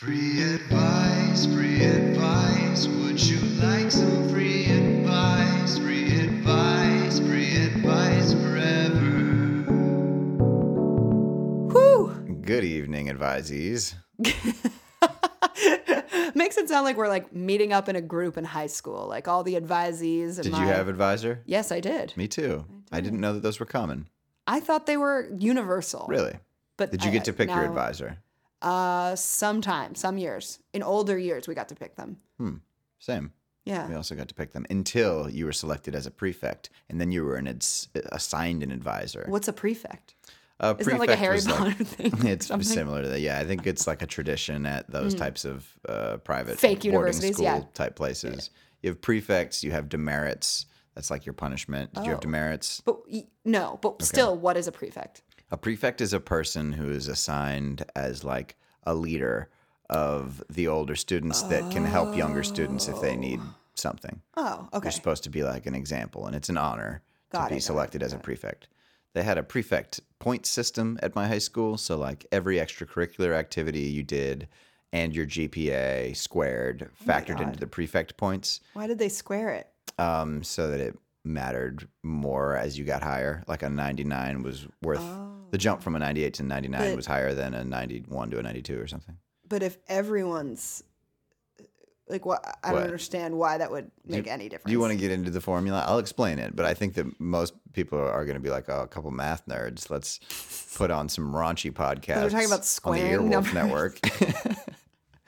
Free advice, free advice. Would you like some free advice? Free advice, free advice forever. Whew. Good evening, advisees. Makes it sound like we're like meeting up in a group in high school, like all the advisees. Did my... you have advisor? Yes, I did. Me too. I didn't know that those were common. I thought they were universal. Really? But Did you I- get to pick your advisor? Uh, sometime, some years. In older years, we got to pick them. Hmm. Same. Yeah. We also got to pick them until you were selected as a prefect, and then you were an ads- assigned an advisor. What's a prefect? A Isn't it like a prefect Harry was like- Potter thing? It's something? Similar to that. Yeah, I think it's like a tradition at those types of uh, private Fake universities, school yeah. type places. You have prefects, you have demerits. That's like your punishment. Did you have Oh. demerits? But no, but still, what is a prefect? A prefect is a person who is assigned as like a leader of the older students that can help younger students if they need something. Oh, okay. You're supposed to be like an example, and it's an honor Got to it, got be it, selected as a prefect. They had a prefect point system at my high school, so like every extracurricular activity you did and your GPA squared factored Oh God. into the prefect points, Why did they square it? um, so that it mattered more as you got higher. Like a 99 was worth the jump oh. from a 98 to 99 Oh. But- was higher than a 91 to a 92 or something. But if everyone's like, what? I What? don't understand why that would make any difference. Do you want to get into the formula? I'll explain it, but I think that most people are going to be like, "Oh, a couple math nerds. Let's put on some raunchy podcasts." We're talking about on the Earwolf numbers. Network.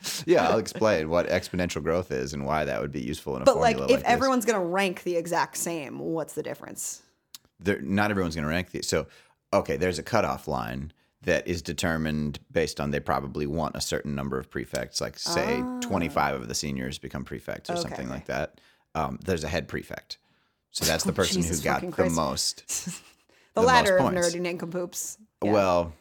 yeah, I'll explain what exponential growth is and why that would be useful in a But like, formula if this. everyone's gonna rank the exact same, what's the difference? There- not everyone's going to rank these. So, okay, there's a cutoff line that is determined based on they probably want a certain number of prefects, like say 25 of the seniors become prefects or Ah. Okay, something like that. Um, there's a head prefect. So that's the Oh, person Jesus who got the most. The, The most ladder of nerdy nincompoops. Yeah. Well,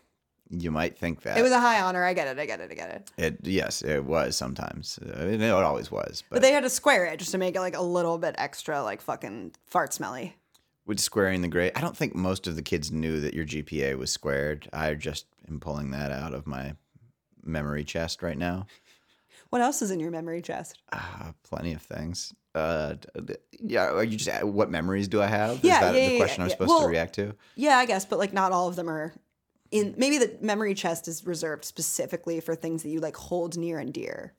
you might think that. it was a high honor. I get it. I get it. I get it. It yes, it was sometimes. Uh, It, it always was, but, But they had to square it just to make it like a little bit extra, like fucking fart smelly. with squaring the grade, I don't think most of the kids knew that your GPA was squared. I just am pulling that out of my memory chest right now. What else is in your memory chest? Uh, plenty of things. Uh, yeah, are you just uh, what memories do I have? Yeah, Is that yeah, the yeah, question I'm yeah. supposed Well- to react to? Yeah, I guess, but like not all of them are in. Maybe the memory chest is reserved specifically for things that you like hold near and dear.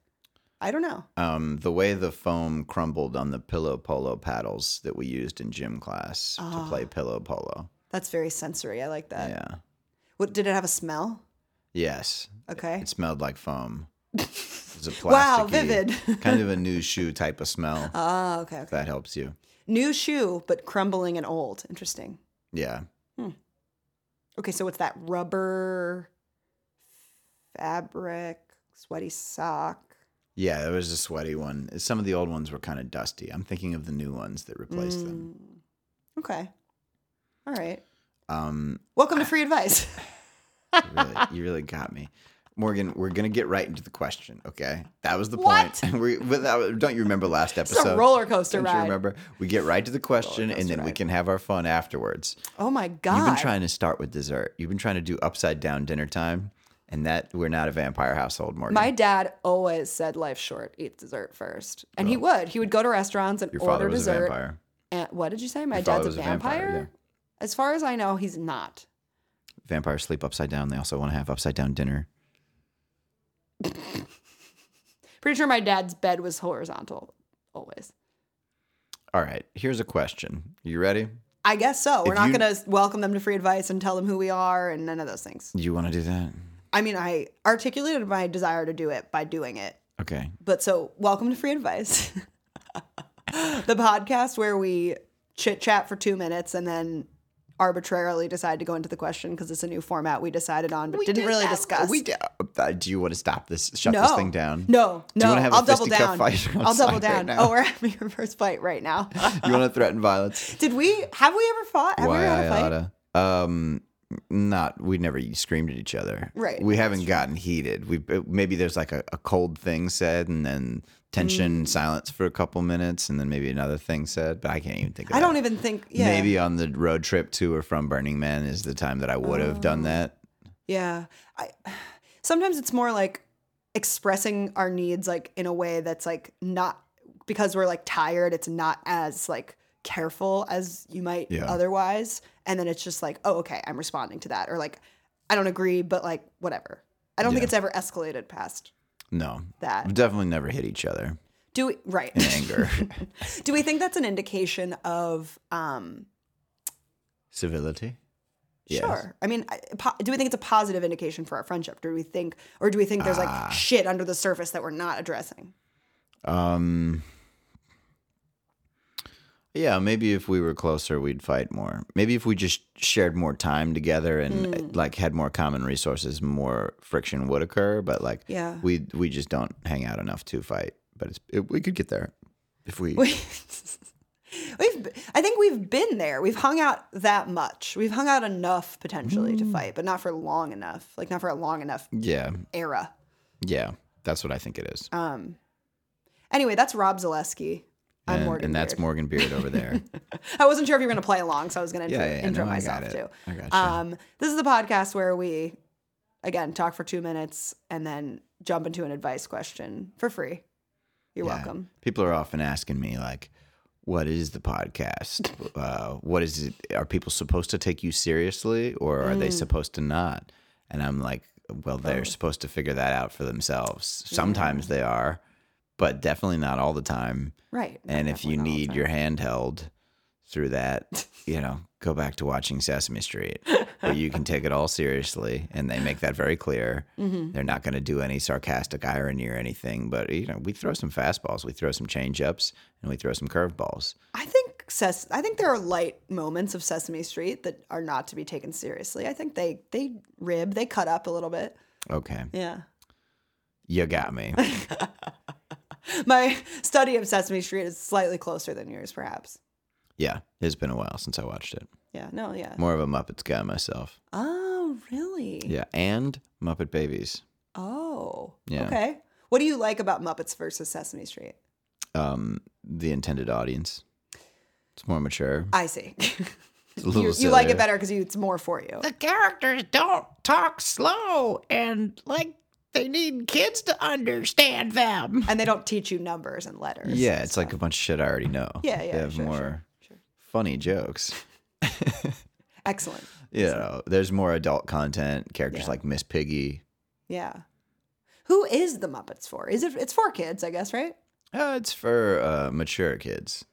I don't know. Um, the way the foam crumbled on the pillow polo paddles that we used in gym class to Ah. play pillow polo. That's very sensory. I like that. Yeah. What did it have a smell? Yes. Okay. It smelled like foam. It was a Wow, vivid. kind of a new shoe type of smell. Ah, okay, okay. that helps you. New shoe, but crumbling and old. Interesting. Yeah. Okay, so what's that rubber fabric sweaty sock? Yeah, there was a sweaty one. Some of the old ones were kind of dusty. I'm thinking of the new ones that replaced them. Mm. Okay. All right. Um, Welcome to free advice. you really, you really got me. Morgan, we're gonna get right into the question. Okay, that was the What? point. we, without, don't you remember last episode? It's a roller coaster Don't ride. you remember? We get right to the question, and then we can have our fun afterwards. Oh my god. You've been trying to start with dessert. You've been trying to do upside down dinner time, and that we're not a vampire household, Morgan. My dad always said life's short, eat dessert first. And he oh. would. He would go to restaurants and Your order father was dessert. a vampire. And what did you say? My Your dad's a vampire? vampire, As far as I know, he's not. Vampires sleep upside down. They also want to have upside down dinner. Pretty sure my dad's bed was horizontal always. All right, here's a question. You ready? I guess so. We're If not you- going to welcome them to free advice and tell them who we are and none of those things. You want to do that? I mean, I articulated my desire to do it by doing it. Okay. But so, welcome to Free Advice, the podcast where we chit chat for two minutes and then arbitrarily decide to go into the question because it's a new format we decided on, but we didn't did really that. discuss. We did. Uh, do you want to stop this? Shut no, this thing down. No, Do you no. wanna have a I'll double down. fight I'll double down. now? oh, we're having our first fight right now. You want to threaten violence? Did we? Have we ever fought? Have we Why ever had a fight? Um, not. We never screamed at each other. Right, We haven't gotten heated. We maybe there's like a, a cold thing said, and then tension, Mm. silence for a couple minutes, and then maybe another thing said. But I can't even think. of I that. don't even think. Yeah. Maybe on the road trip to or from Burning Man is the time that I would have Oh. done that. Yeah. I sometimes it's more like expressing our needs like in a way that's like not because we're like tired, it's not as like careful as you might Yeah. otherwise. And then it's just like, oh, okay, I'm responding to that. Or like, I don't agree, but like, whatever. I don't think it's ever escalated past No, that. we've definitely never hit each other Do we, right. in anger. Do we think that's an indication of, um, Civility. Yes. Sure. I mean, po- do we think it's a positive indication for our friendship? Do we think, or do we think there's Ah. like shit under the surface that we're not addressing? Um. Yeah, maybe if we were closer, we'd fight more. Maybe if we just shared more time together and Hmm. uh, like had more common resources, more friction would occur. But like, Yeah. we we just don't hang out enough to fight. But it's it, we could get there if we. We, we've, I think we've been there. We've hung out that much. We've hung out enough potentially Hmm. to fight, but not for long enough. Like not for a long enough yeah, era. yeah, that's what I think it is. Um. Anyway, that's Rob Zaleski. I'm and, Morgan and that's Beard. Morgan Beard over there. I wasn't sure if you were going to play along, so I was going to Yeah, intro, yeah, intro no, I myself got it. too. I gotcha. Um, this is the podcast where we, again, talk for two minutes and then jump into an advice question for free. You're Yeah. welcome. People are often asking me like, "What is the podcast? uh, what is it? Are people supposed to take you seriously, or are they Mm. supposed to not?" And I'm like, "Well, they're supposed to figure that out for themselves. Sometimes they are, but definitely not all the time. Right. And if you Definitely not all the need your hand held through that, you know, go back to watching Sesame Street. But you can take it all seriously, and they make that very clear. Mm-hmm. They're not going to do any sarcastic irony or anything. But you know, we throw some fastballs, we throw some change ups, and we throw some curveballs. I think Ses- I think there are light moments of Sesame Street that are not to be taken seriously. I think they they rib, they cut up a little bit. Okay, Yeah. you got me. My study of Sesame Street is slightly closer than yours, perhaps. yeah, it's been a while since I watched it. Yeah. No. Yeah. More of a Muppets guy myself. Oh, really? Yeah, and Muppet Babies. Oh. Yeah. Okay. What do you like about Muppets versus Sesame Street? Um, the intended audience. It's more mature. I see. It's a little you, you like it better because it's more for you. the characters don't talk slow and like they need kids to understand them. And they don't teach you numbers and letters. Yeah, and it's like a bunch of shit I already know. Yeah, They yeah, have sure, more sure, sure. funny jokes. Excellent. You know, there's more adult content. Characters Yeah. like Miss Piggy. Yeah. Who is the Muppets for? Is it? It's for kids, I guess, right? Uh, it's for uh, mature kids,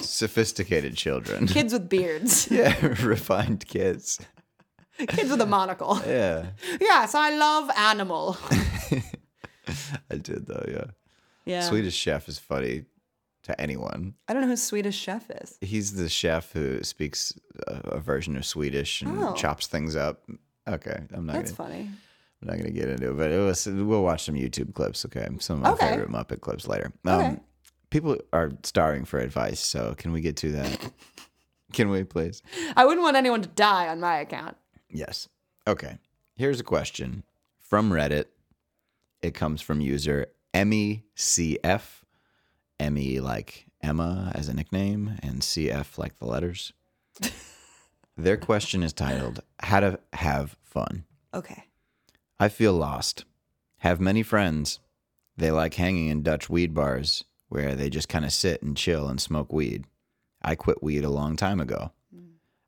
sophisticated children. Kids with beards. yeah, refined kids. kids with a monocle. Yeah, yes, I love animal. I did though. Yeah. Yeah. Swedish Chef is funny to anyone. I don't know who Swedish Chef is. He's the chef who speaks a, a version of Swedish and Oh. chops things up. Okay, I'm not That's gonna. funny. I'm not gonna get into it, but it was, we'll watch some YouTube clips. Okay, some of my Okay. favorite Muppet clips later. Um, Okay. People are starving for advice, so can we get to that? can we, please? I wouldn't want anyone to die on my account. Yes. Okay. Here's a question from Reddit. It comes from user Emmy CF. Emmy like Emma as a nickname, and CF like the letters. Their question is titled How to Have Fun. Okay. I feel lost. Have many friends. They like hanging in Dutch weed bars where they just kind of sit and chill and smoke weed. I quit weed a long time ago.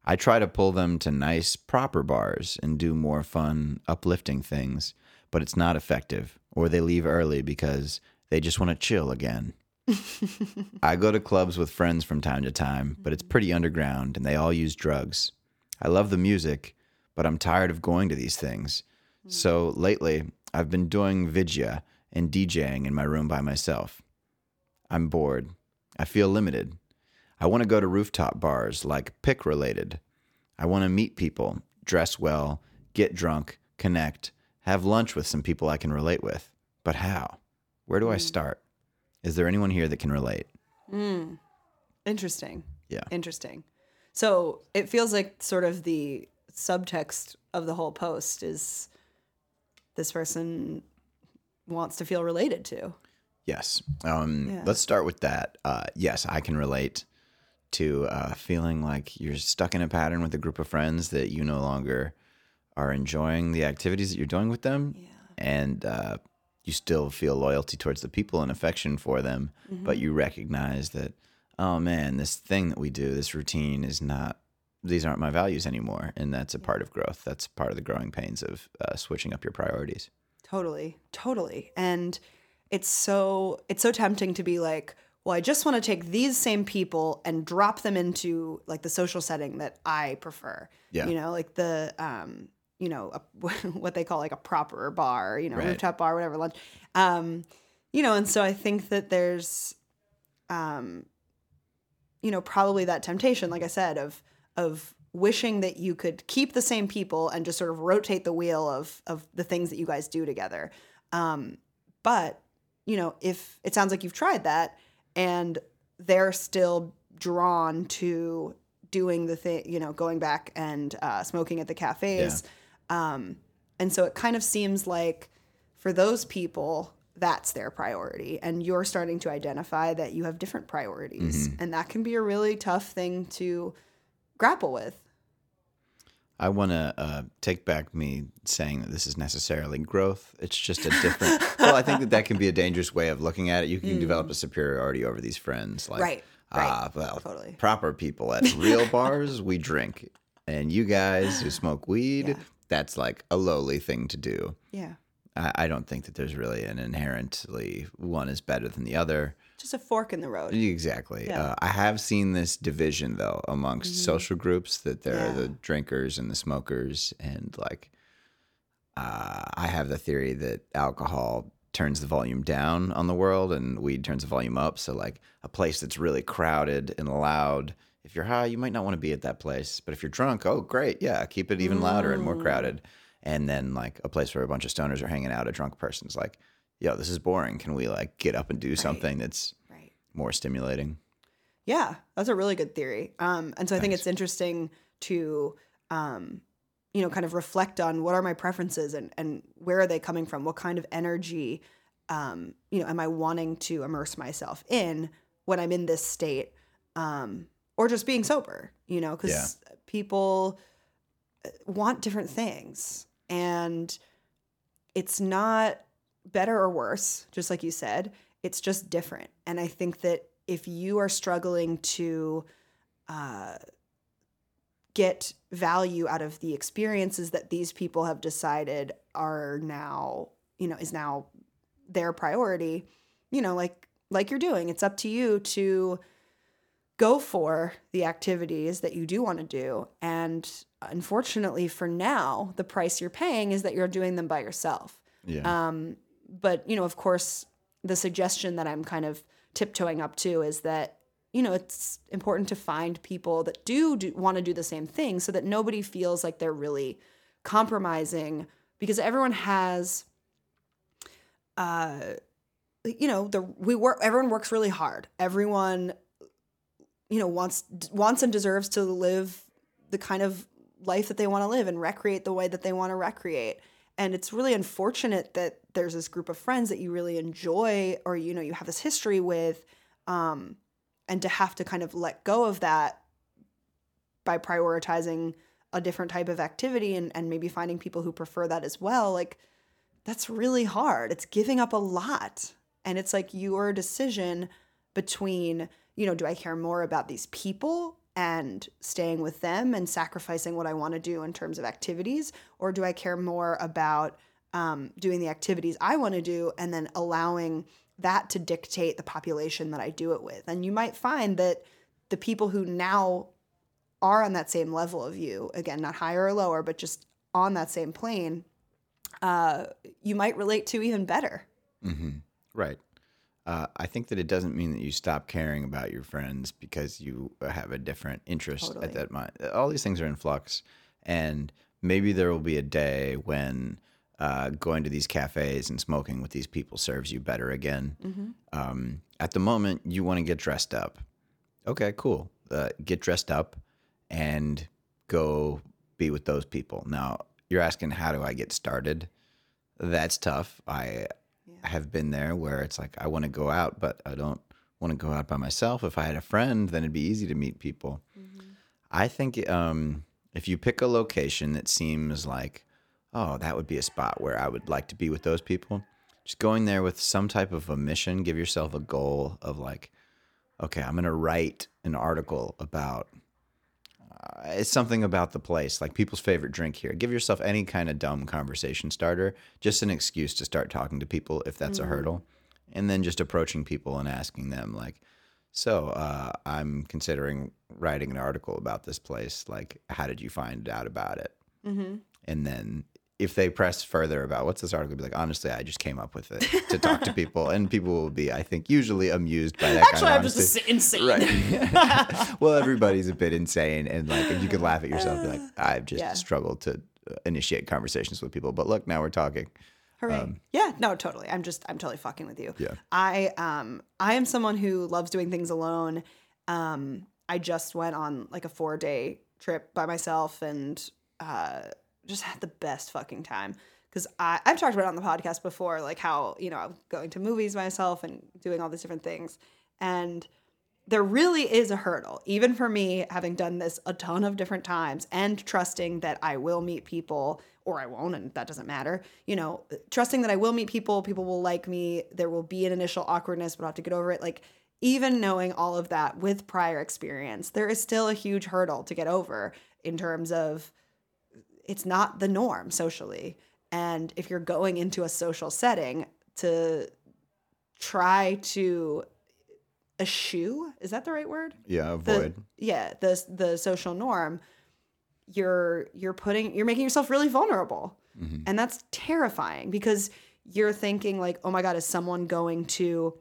I try to pull them to nice, proper bars and do more fun, uplifting things, but it's not effective, or they leave early because they just want to chill again. I go to clubs with friends from time to time, but it's pretty underground and they all use drugs. I love the music, but I'm tired of going to these things. Hmm. So lately, I've been doing vidya and DJing in my room by myself. I'm bored. I feel limited. I want to go to rooftop bars like pic related. I want to meet people, dress well, get drunk, connect, have lunch with some people I can relate with. But how? Where do I start? Is there anyone here that can relate? Hmm. Interesting. Yeah. Interesting. So it feels like sort of the subtext of the whole post is this person wants to feel related to. Yes. Um, Yeah. Let's start with that. Uh, yes, I can relate to uh, feeling like you're stuck in a pattern with a group of friends that you no longer are enjoying the activities that you're doing with them. And uh, you still feel loyalty towards the people and affection for them, but you recognize that, oh man, this thing that we do, this routine is not, these aren't my values anymore. And that's a part of growth. That's part of the growing pains of uh, switching up your priorities. Totally, totally. And it's so it's so tempting to be like, well, I just want to take these same people and drop them into like the social setting that I prefer. Yeah. You know, like the um, you know, a, what they call like a proper bar, you know, Right. rooftop bar, whatever, lunch. Um, you know, and so I think that there's um you know, probably that temptation, like I said, of of wishing that you could keep the same people and just sort of rotate the wheel of of the things that you guys do together. Um, but you know, if it sounds like you've tried that and they're still drawn to doing the thing, you know, going back and uh, smoking at the cafes, um, and so it kind of seems like for those people that's their priority. And you're starting to identify that you have different priorities. And that can be a really tough thing to grapple with I want to uh, take back me saying that this is necessarily growth. It's just a different. well, I think that that can be a dangerous way of looking at it. You can develop a superiority over these friends, like Mm. Right, ah, right, well, totally. proper people at real bars we drink, and you guys who smoke weed, Yeah. that's like a lowly thing to do. yeah I, I don't think that there's really an inherently one is better than the other. Just a fork in the road Exactly. Yeah. Mm-hmm. Uh, I have seen this division though amongst social groups that there are the drinkers and the smokers, and like uh, I have the theory that alcohol turns the volume down on the world and weed turns the volume up. So like a place that's really crowded and loud. If you're high, you might not want to be at that place. But if you're drunk, oh great, yeah, keep it even louder and more Mm. crowded. And then like a place where a bunch of stoners are hanging out, a drunk person's like, yo, this is boring. Can we like get up and do something that's right more stimulating? Yeah, that's a really good theory. Um, and so I think it's interesting to, um, you know, kind of reflect on what are my preferences and, and where are they coming from? What kind of energy, um, you know, am I wanting to immerse myself in when I'm in this state? Um, or just being sober, you know, because people uh, want different things. And it's not better or worse, just like you said. It's just different. And I think that if you are struggling to uh, get value out of the experiences that these people have decided are now, you know, is now their priority, you know, like like you're doing, it's up to you to go for the activities that you do want to do. And unfortunately, for now, the price you're paying is that you're doing them by yourself. Yeah. Um, but you know, of course, the suggestion that I'm kind of tiptoeing up to is that you know it's important to find people that do, do want to do the same thing, so that nobody feels like they're really compromising because everyone has, uh, you know, the we work. Everyone works really hard. Everyone, you know, wants wants and deserves to live the kind of life that they want to live and recreate the way that they want to recreate and it's really unfortunate that there's this group of friends that you really enjoy or you know you have this history with um and to have to kind of let go of that by prioritizing a different type of activity and, and maybe finding people who prefer that as well like that's really hard it's giving up a lot and it's like your decision between you know do i care more about these people and staying with them and sacrificing what I want to do in terms of activities? Or do I care more about um, doing the activities I want to do and then allowing that to dictate the population that I do it with? And you might find that the people who now are on that same level of you, again, not higher or lower, but just on that same plane, uh, you might relate to even better. Right. Uh, I think that it doesn't mean that you stop caring about your friends because you have a different interest Totally. at that moment. All these things are in flux, and maybe there will be a day when uh, going to these cafes and smoking with these people serves you better again. Um, at the moment, you want to get dressed up. Okay, cool. Uh, get dressed up and go be with those people. Now, you're asking, how do I get started? That's tough. I have been there where it's like I want to go out, but I don't want to go out by myself. If I had a friend, then it'd be easy to meet people. I think um, if you pick a location that seems like, oh, that would be a spot where I would like to be with those people, just going there with some type of a mission. Give yourself a goal of like, okay, I'm gonna write an article about. Uh, it's something about the place, like people's favorite drink here. Give yourself any kind of dumb conversation starter, just an excuse to start talking to people if that's a hurdle, and then just approaching people and asking them like, so uh, I'm considering writing an article about this place. Like, how did you find out about it? Mm-hmm. And then if they press further about what's this article, be like, honestly, I just came up with it to talk to people, and people will be, I think, usually amused by that Actually, kind I'm of just insane. Right. well, everybody's a bit insane, and like you could laugh at yourself, and be like, I've just Yeah. struggled to uh, initiate conversations with people, but look, now we're talking. Hooray. yeah, no, totally. I'm just I'm totally fucking with you. Um, Yeah. I um I am someone who loves doing things alone. Um I just went on like a 4-day trip by myself and uh just had the best fucking time I I've talked about it on the podcast before like how, you know, I'm going to movies myself and doing all these different things. And there really is a hurdle, even for me, having done this a ton of different times and trusting that I will meet people or I won't, and that doesn't matter. You know, trusting that I will meet people, people will like me, there will be an initial awkwardness, but I'll have to get over it. Like, even knowing all of that with prior experience, there is still a huge hurdle to get over in terms of it's not the norm socially. And if you're going into a social setting to try to eschew, is that the right word? Yeah, the avoid. yeah the the social norm you're you're putting you're making yourself really vulnerable mm-hmm. and that's terrifying because you're thinking like oh my god is someone going to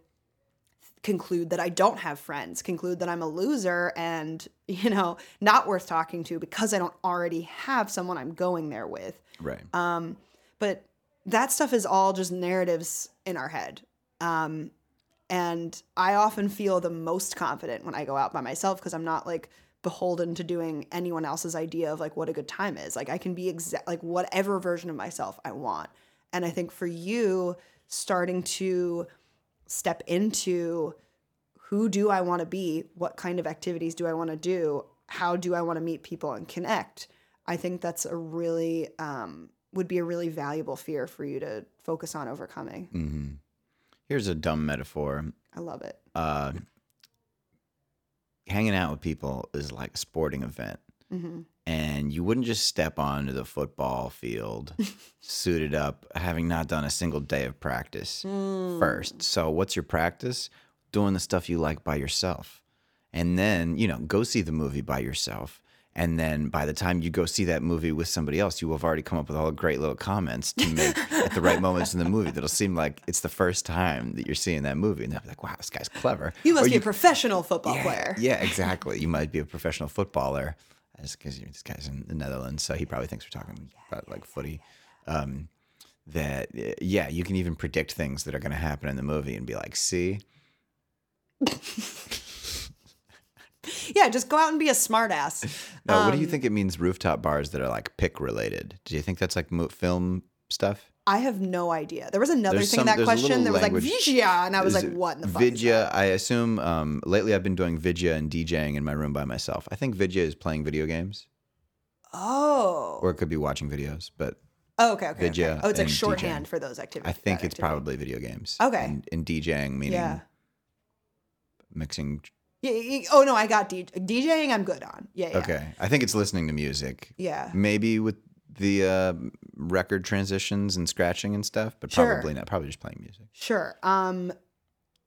conclude that I don't have friends conclude that I'm a loser and you know not worth talking to because I don't already have someone I'm going there with right. um, but that stuff is all just narratives in our head. Um, and I often feel the most confident when I go out by myself because I'm not like beholden to doing anyone else's idea of like what a good time is. Like I can be exact like whatever version of myself I want. And I think for you starting to step into who do I want to be? What kind of activities do I want to do? How do I want to meet people and connect? I think that's a really um, would be a really valuable fear for you to focus on overcoming. hmm Here's a dumb metaphor. I love it. Uh, hanging out with people is like a sporting event. Hmm and you wouldn't just step onto the football field suited up having not done a single day of practice Mm. first. So what's your practice? Doing the stuff you like by yourself. And then you know go see the movie by yourself. And then by the time you go see that movie with somebody else you will have already come up with all the great little comments to make at the right moments in the movie that'll seem like it's the first time that you're seeing that movie. And they'll be like wow this guy's clever. You must Or be a professional football yeah, player. Yeah, exactly. You might be a professional footballer, because this guy's in the Netherlands, so he probably thinks we're talking about like footy. Um, that yeah, you can even predict things that are going to happen in the movie and be like, see, Yeah, just go out and be a smartass. no, what do you Um, think it means? Rooftop bars that are like pic related. Do you think that's like film stuff? I have no idea. There was another There's thing in that question. There was like language- Vigia, and I was like, what in the Vidya? I assume um, lately I've been doing Vidya and DJing in my room by myself. I think Vidya is playing video games, Oh. or it could be watching videos, but oh, okay, okay. Vidya okay. Oh, it's like shorthand DJing. for those activities. I think it's activity. probably video games. Okay. And, and DJing meaning Yeah. mixing. Yeah, Oh no, I got DJ- DJing. I'm good on. Yeah, yeah. Okay. I think it's listening to music. Yeah. Maybe with the uh, record transitions and scratching and stuff, but Sure. probably not. Probably just playing music. Sure. Um,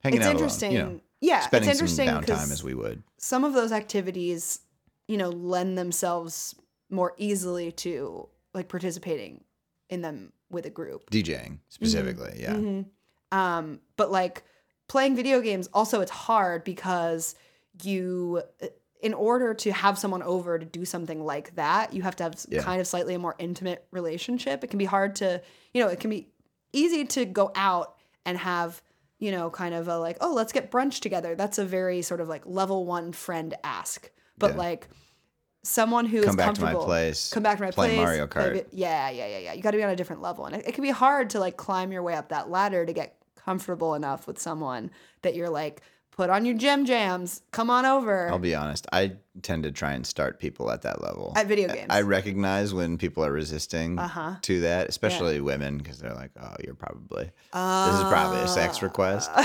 Hanging it's out interesting. alone. You know, yeah, spending it's interesting some downtime as we would. some of those activities, you know, lend themselves more easily to like participating in them with a group. DJing specifically. Yeah. Mhm. Um, but like playing video games, also it's hard because you, in order to have someone over to do something like that, you have to have Yeah. kind of slightly a more intimate relationship. It can be hard to, you know, it can be easy to go out and have, you know, kind of a like, oh, let's get brunch together. That's a very sort of like level one friend ask. But Yeah. like someone who is Come back to my place, Come back to my play place. Mario Kart. yeah, yeah, yeah, yeah. You got to be on a different level, and it, it can be hard to like climb your way up that ladder to get comfortable enough with someone that you're like put on your gym jams, come on over. I'll be honest. I tend to try and start people at that level. At video games. I recognize when people are resisting Uh-huh. to that, especially women, because they're like, "Oh, you're probably this is probably a sex request."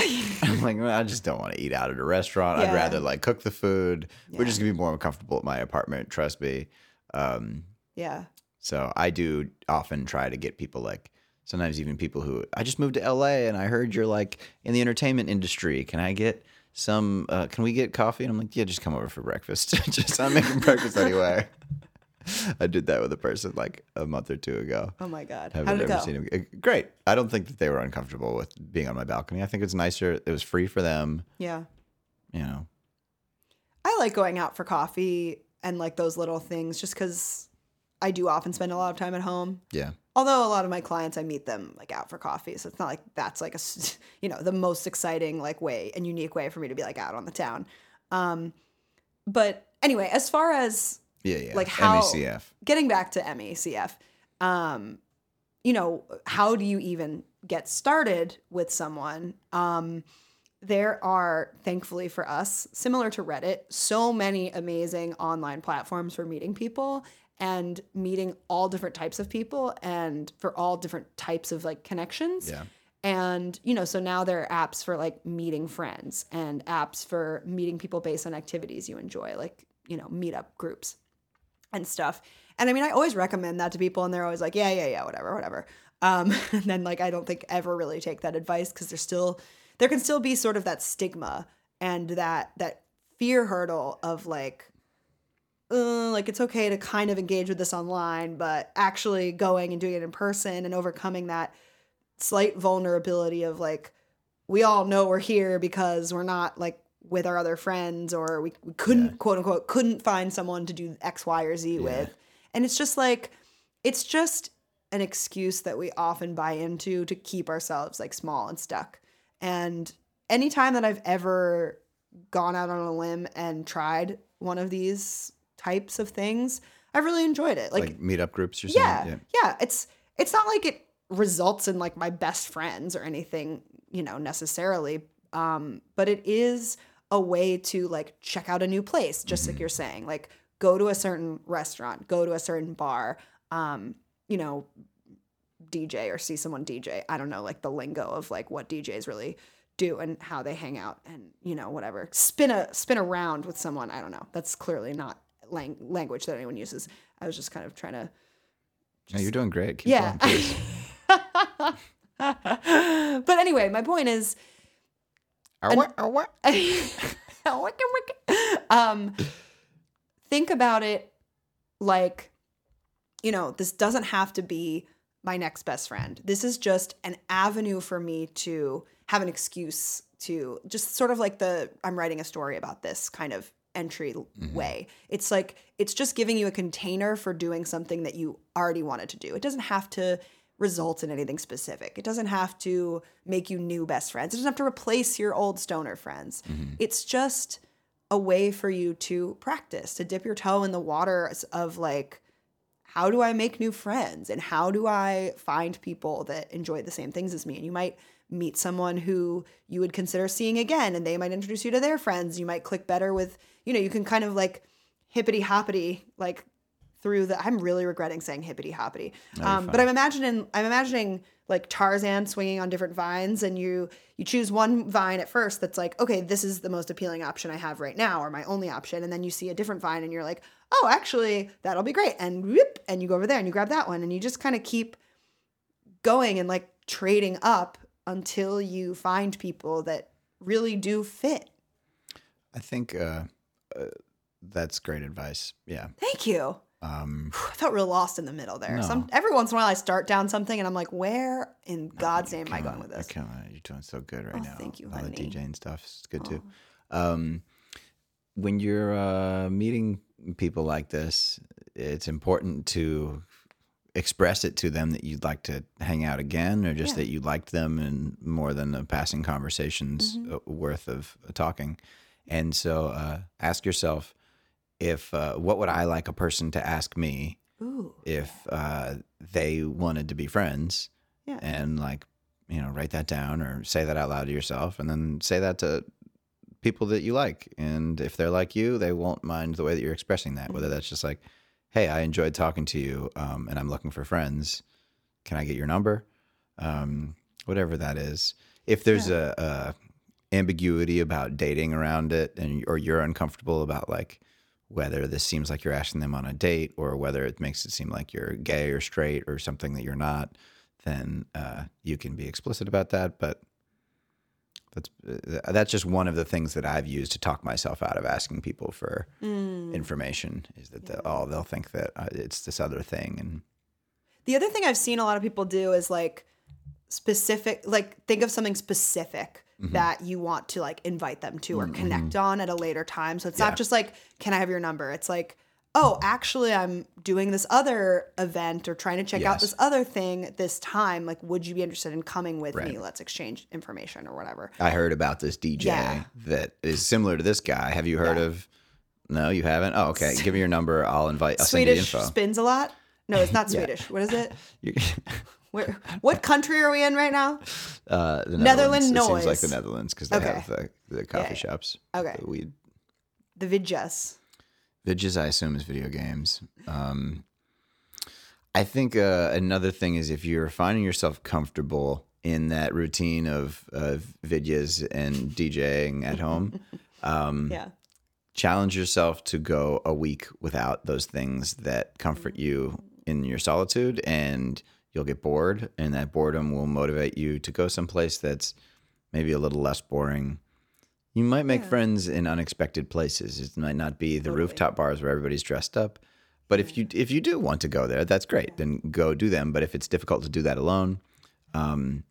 I'm like, well, I just don't want to eat out at a restaurant. Uh, Yeah. I'd rather like cook the food. We're just gonna be more comfortable at my apartment. Trust me. Um, yeah. so I do often try to get people like sometimes even people who I just moved to LA and I heard you're like in the entertainment industry. Can I get some? Uh, can we get coffee? And I'm like, yeah, just come over for breakfast. just I'm making breakfast anyway. I did that with a person like a month or two ago. Oh my god. Haven't How did ever go? seen him. Uh, Great. I don't think that they were uncomfortable with being on my balcony. I think it's nicer. It was free for them. Yeah. You know. I like going out for coffee and like those little things just because I do often spend a lot of time at home. Yeah. Although a lot of my clients, I meet them like out for coffee. So it's not like that's like a you know, the most exciting like way and unique way for me to be like out on the town. Um, but anyway, as far as Yeah. Yeah. Like how- MECF. getting back to MECF, um, you know, how do you even get started with someone? Um, there are, thankfully for us, similar to Reddit, so many amazing online platforms for meeting people and meeting all different types of people and for all different types of like connections. Yeah. And, you know, so now there are apps for like meeting friends and apps for meeting people based on activities you enjoy, like, you know, meetup groups and stuff. And I mean, I always recommend that to people, and they're always like, yeah, yeah, yeah, whatever, whatever. Um, and then, like, I don't think ever really take that advice because there's still, there can still be sort of that stigma and that, that fear hurdle of like, uh, like it's okay to kind of engage with this online, but actually going and doing it in person and overcoming that slight vulnerability of like, we all know we're here because we're not like with our other friends or we, we couldn't quote unquote couldn't find someone to do X, Y, or Z with. And it's just like it's just an excuse that we often buy into to keep ourselves like small and stuck. And anytime that I've ever gone out on a limb and tried one of these types of things, I've really enjoyed it. Like, meetup groups or something. yeah, yeah. It's it's not like it results in like my best friends or anything, you know, necessarily. Um, but it is a way to like check out a new place, just like you're saying. Like go to a certain restaurant, go to a certain bar, um, you know, DJ or see someone DJ. I don't know, like the lingo of like what DJs really do and how they hang out and you know whatever spin a spin around with someone i don't know that's clearly not lang- language that anyone uses i was just kind of trying to No, you're doing great. Keep yeah. going, but anyway, my point is, um, think about it like, you know, this doesn't have to be my next best friend. This is just an avenue for me to have an excuse to just sort of like the I'm writing a story about this kind of entry mm-hmm. way. It's like it's just giving you a container for doing something that you already wanted to do. It doesn't have to result in anything specific. It doesn't have to make you new best friends. It doesn't have to replace your old stoner friends. Mm-hmm. It's just a way for you to practice, to dip your toe in the waters of like how do I make new friends and how do I find people that enjoy the same things as me? And you might meet someone who you would consider seeing again and they might introduce you to their friends. You might click better with, you know, you can kind of like hippity hoppity like through the I'm really regretting saying hippity hoppity. Um, but I'm imagining I'm imagining like Tarzan swinging on different vines and you you choose one vine at first that's like okay this is the most appealing option I have right now or my only option and then you see a different vine and you're like oh actually that'll be great and whoop and you go over there and you grab that one and you just kind of keep going and like trading up until you find people that really do fit. I think uh, uh, that's great advice. Yeah. Thank you. Um, I felt real lost in the middle there. Some every once in a while I start down something and I'm like, where in God's name am I going with this? can't- you're doing so good right Oh, now. thank you, All the honey. Oh. DJing stuff is good too. Um, when you're uh, meeting people like this, it's important to express it to them that you'd like to hang out again, or just Yeah. that you liked them and more than a passing conversations Mm-hmm. uh, worth of talking. And so, uh, ask yourself if uh, what would I like a person to ask me Ooh. if uh, they wanted to be friends Yeah. and like you know write that down or say that out loud to yourself and then say that to people that you like, and if they're like you, they won't mind the way that you're expressing that. Whether that's just like, "Hey, I enjoyed talking to you, um, and I'm looking for friends. Can I get your number?" Um, whatever that is. If there's a, a ambiguity about dating around it, and or you're uncomfortable about like whether this seems like you're asking them on a date or whether it makes it seem like you're gay or straight or something that you're not, then uh, you can be explicit about that. But that's uh, that's just one of the things that I've used to talk myself out of asking people for information. Is that the, oh they'll think that uh, it's this other thing and The other thing I've seen a lot of people do is like specific, like think of something specific Mm-hmm. that you want to like invite them to or connect on at a later time. So it's not just like, can I have your number? It's like, oh, actually, I'm doing this other event or trying to check out this other thing this time. Like, would you be interested in coming with me? Let's exchange information or whatever. I heard about this DJ Yeah. that is similar to this guy. Have you heard Yeah. of? No, you haven't. Oh, okay. Give me your number. I'll invite. I'll send you Swedish info. spins a lot. No, it's not Swedish. What is it? Where, what country are we in right now? uh, the Netherlands It seems like the. Netherlands because they Okay. have the, the coffee yeah. shops. Okay. The weed. The Vidjas. I assume, is video games. Um, I think uh, another thing is if you're finding yourself comfortable in that routine of, of and DJing at home, um, Yeah. challenge yourself to go a week without those things that comfort you in your solitude and you'll get bored and that boredom will motivate you to go someplace that's maybe a little less boring. You might make friends in unexpected places. It might not be the rooftop bars where everybody's dressed up but if you if you do want to go there that's great. Then go do them. But if it's difficult to do that alone um,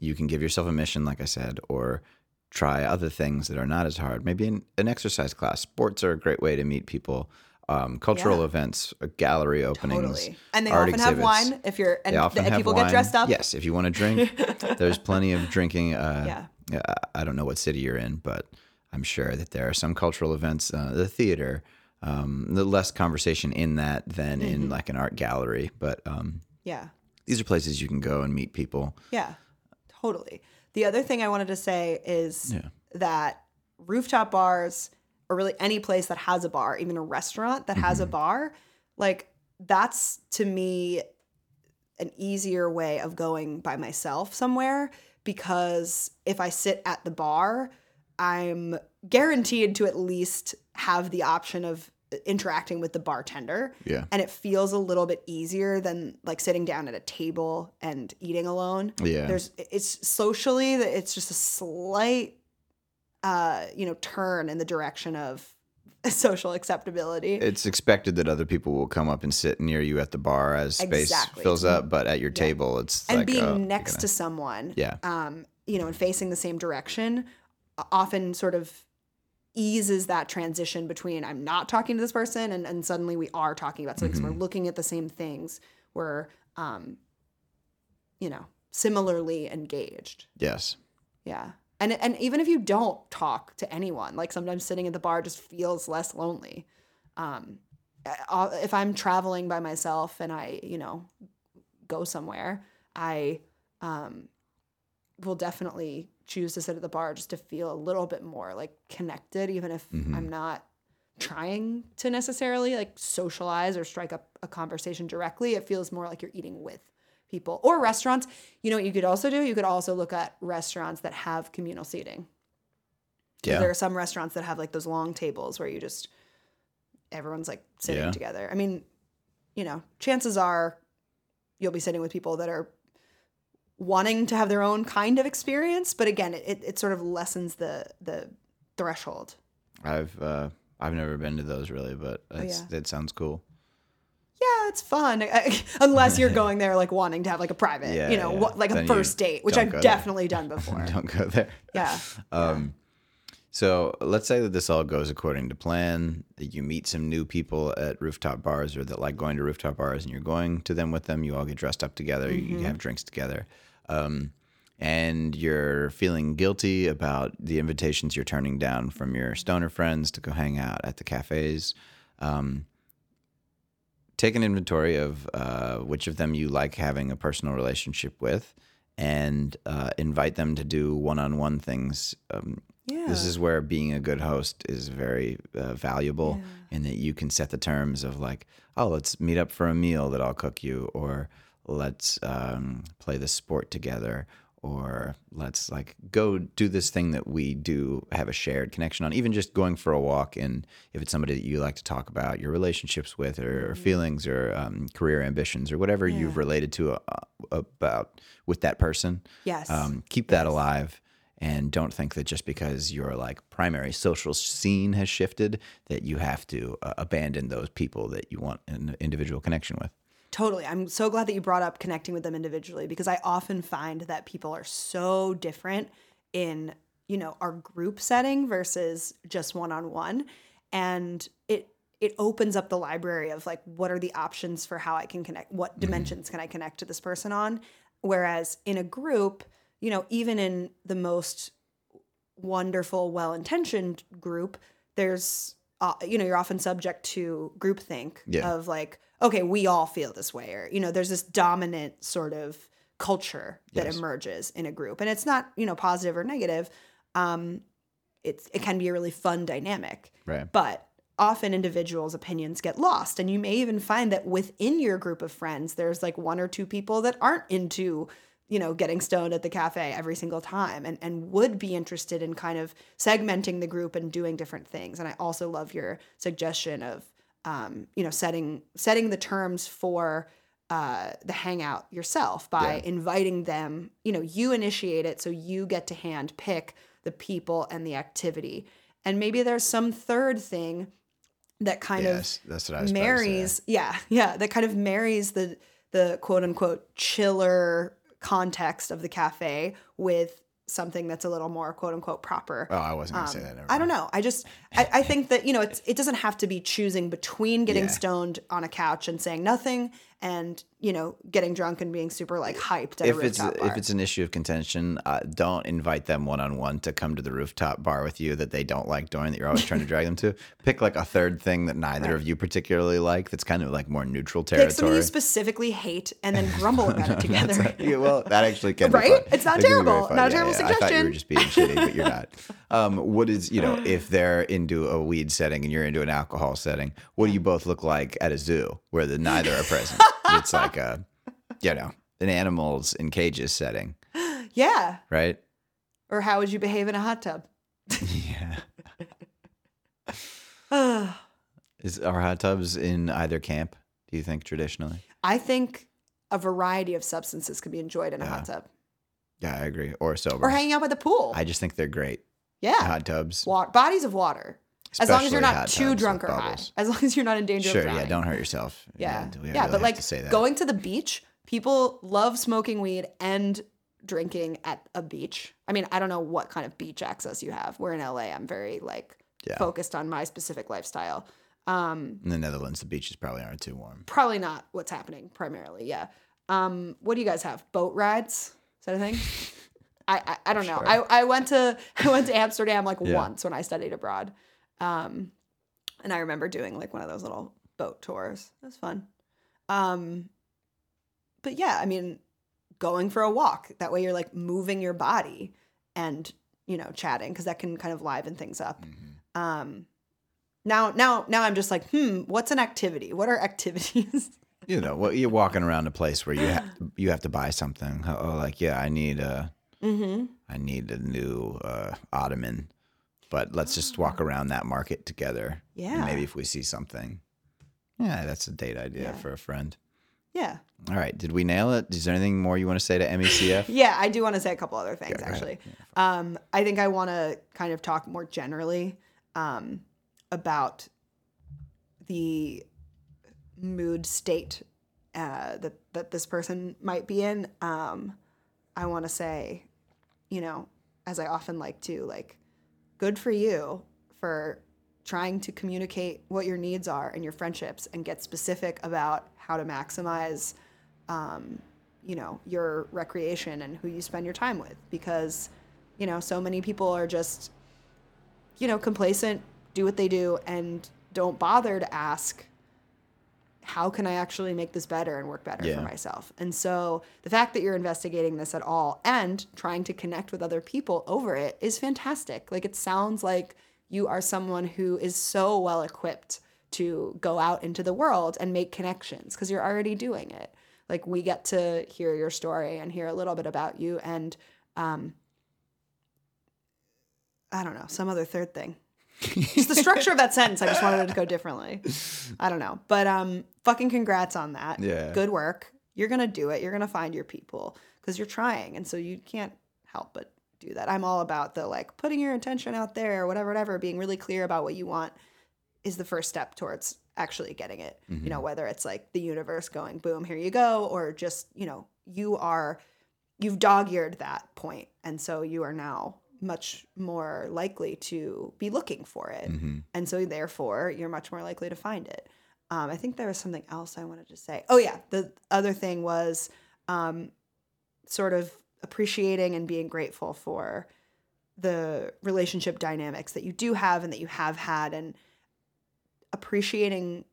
you can give yourself a mission, like I said, or try other things that are not as hard. Maybe an, an exercise class. Sports are a great way to meet people. Um, cultural Yeah. events, gallery openings, Totally. And they often have wine if you're and, They often and have people wine. get dressed up. Yes, if you want to drink, there's plenty of drinking. Uh, Yeah. yeah, I don't know what city you're in, but I'm sure that there are some cultural events. Uh, the theater, um, the less conversation in that than Mm-hmm. in like an art gallery. But um, Yeah. these are places you can go and meet people. Yeah. Totally. The other thing I wanted to say is Yeah. that rooftop bars or really any place that has a bar, even a restaurant that has a Mm-hmm. bar, like that's to me an easier way of going by myself somewhere because if I sit at the bar, I'm guaranteed to at least have the option of interacting with the bartender. Yeah. And it feels a little bit easier than like sitting down at a table and eating alone. Yeah. There's it's socially that it's just a slight uh, you know, turn in the direction of social acceptability. it's expected that other people will come up and sit near you at the bar as space Exactly. fills up, but at your table, it's and like being oh, next gonna- to someone Yeah. um you know and facing the same direction often sort of eases that transition between i'm not talking to this person and, and suddenly we are talking about something Mm-hmm. we're looking at the same things we're um you know similarly engaged yes, yeah and and even if you don't talk to anyone like sometimes sitting at the bar just feels less lonely. Um if i'm traveling by myself and i you know go somewhere i um will definitely choose to sit at the bar just to feel a little bit more like connected even if i'm not trying to necessarily like socialize or strike up a conversation directly. It feels more like you're eating with people or restaurants you know what you could also do you could also look at restaurants that have communal seating. yeah, there are some restaurants that have like those long tables where you just everyone's like sitting Yeah. together. I mean, you know, chances are you'll be sitting with people that are wanting to have their own kind of experience, but again, it, it, sort of lessens the the threshold. I've uh, I've never been to those really, but Oh, yeah. that sounds cool. Yeah, it's fun unless you're going there like wanting to have like a private, Yeah, you know, yeah. like a Then you first date, which I've go there. definitely done before. Don't go there. yeah. Um, so let's say that this all goes according to plan. That you meet some new people at rooftop bars, or that like going to rooftop bars, and you're going to them with them. You all get dressed up together. Mm-hmm. You have drinks together, um, and you're feeling guilty about the invitations you're turning down from your stoner friends to go hang out at the cafes. Um, take an inventory of uh, which of them you like having a personal relationship with, and uh, invite them to do one-on-one things um, Yeah. This is where being a good host is very uh, valuable in that you can set the terms of like, oh, let's meet up for a meal that I'll cook you, or let's um, play this sport together, or let's like go do this thing that we do have a shared connection on. Even just going for a walk, and if it's somebody that you like to talk about your relationships with, or, or feelings, or um, career ambitions, or whatever you've related to uh, about with that person, Yes. um, keep that alive and don't think that just because your like primary social scene has shifted that you have to uh, abandon those people that you want an individual connection with Totally. I'm so glad that you brought up connecting with them individually because I often find that people are so different in, you know, our group setting versus just one-on-one. And it it opens up the library of like what are the options for how I can connect what mm-hmm. dimensions can I connect to this person on? Whereas in a group, you know, even in the most wonderful, well-intentioned group, there's uh, you know, you're often subject to groupthink Yeah. of like, okay, we all feel this way, or you know, there's this dominant sort of culture that Yes. emerges in a group, and it's not you know positive or negative. Um, it's it can be a really fun dynamic, right but often individuals' opinions get lost, and you may even find that within your group of friends, there's like one or two people that aren't into you know getting stoned at the cafe every single time and and would be interested in kind of segmenting the group and doing different things and i also love your suggestion of um, you know setting setting the terms for uh, the hangout yourself by Yeah. inviting them you know you initiate it so you get to hand pick the people and the activity and maybe there's some third thing that kind yes of that's what i was about to say. marries yeah yeah that kind of marries the the quote unquote chiller context of the cafe with something that's a little more quote unquote proper oh i wasn't gonna say um, that never I don't know. I just I, I think that you know it's it doesn't have to be choosing between getting Yeah. stoned on a couch and saying nothing and you know getting drunk and being super like hyped at if a it's rooftop bar. if it's an issue of contention, uh, don't invite them one on one to come to the rooftop bar with you that they don't like doing that you're always trying to drag them to. Pick like a third thing that neither of you particularly like. That's kind of like more neutral Pick something territory. you specifically hate and then grumble about it together. Yeah, well, that actually can Right? It's not It can be very terrible. Not a terrible I thought you were just being shitty, but you're not. Um, what is you know if they're into a weed setting and you're into an alcohol setting, what do you both look like at a zoo where the neither are present? It's like a you know an animals in cages setting, yeah. right? Or how would you behave in a hot tub? Yeah. Is are hot tubs in either camp? Do you think traditionally? I think a variety of substances can be enjoyed in a hot tub. Yeah, I agree. Or sober. Or hanging out by the pool. I just think they're great. yeah. Hot tubs. Bodies of water. As long as you're not too drunk or high. As long as you're not in danger Sure, of drowning. yeah, don't hurt yourself. Yeah. Yeah, really but like to say that? going to the beach, people love smoking weed and drinking at a beach. I mean, I don't know what kind of beach access you have. We're in LA. I'm very like Yeah. focused on my specific lifestyle. Um, In the Netherlands, the beaches probably aren't too warm. probably not what's happening primarily. Yeah. Um, what do you guys have? Boat rides? Is that a thing? I, I, I don't know. I, I went to I went to Amsterdam like Yeah. once when I studied abroad. Um, and I remember doing like one of those little boat tours. It was fun. Um, but yeah, I mean, going for a walk. That way you're like moving your body and, you know, chatting because that can kind of liven things up. Mm-hmm. Um, now, now, now I'm just like, hmm, what's an activity? What are activities? You know, well, you're walking around a place where you have you have to buy something. Oh, like yeah, I need a mm-hmm. I need a new uh, ottoman, but let's just walk around that market together. Yeah. maybe if we see something, yeah, that's a date idea Yeah. for a friend. Yeah. All right, did we nail it? Is there anything more you want to say to MECF? Yeah, I do want to say a couple other things ahead. actually. Um, I think I want to kind of talk more generally um, about the mood state uh, that that this person might be in. Um, I want to say, you know, as I often like to, like, good for you for trying to communicate what your needs are and your friendships and get specific about how to maximize um, you know your recreation and who you spend your time with because you know so many people are just you know complacent do what they do and don't bother to ask how can I actually make this better and work better Yeah. for myself? And so the fact that you're investigating this at all and trying to connect with other people over it is fantastic. Like it sounds like you are someone who is so well equipped to go out into the world and make connections because you're already doing it. Like we get to hear your story and hear a little bit about you and um I don't know, some other third thing. Just the structure of that sentence, I just wanted it to go differently. I don't know. But um fucking congrats on that. Yeah. Good work. You're going to do it. You're going to find your people because you're trying and so you can't help but do that. I'm all about the like putting your intention out there, whatever whatever, being really clear about what you want is the first step towards actually getting it. You know, whether it's like the universe going boom, here you go or just, you know, you are you've dog-eared that point and so you are now much more likely to be looking for it. And so therefore you're much more likely to find it. Um, i think there was something else i wanted to say. Oh yeah the other thing was um, sort of appreciating and being grateful for the relationship dynamics that you do have and that you have had and appreciating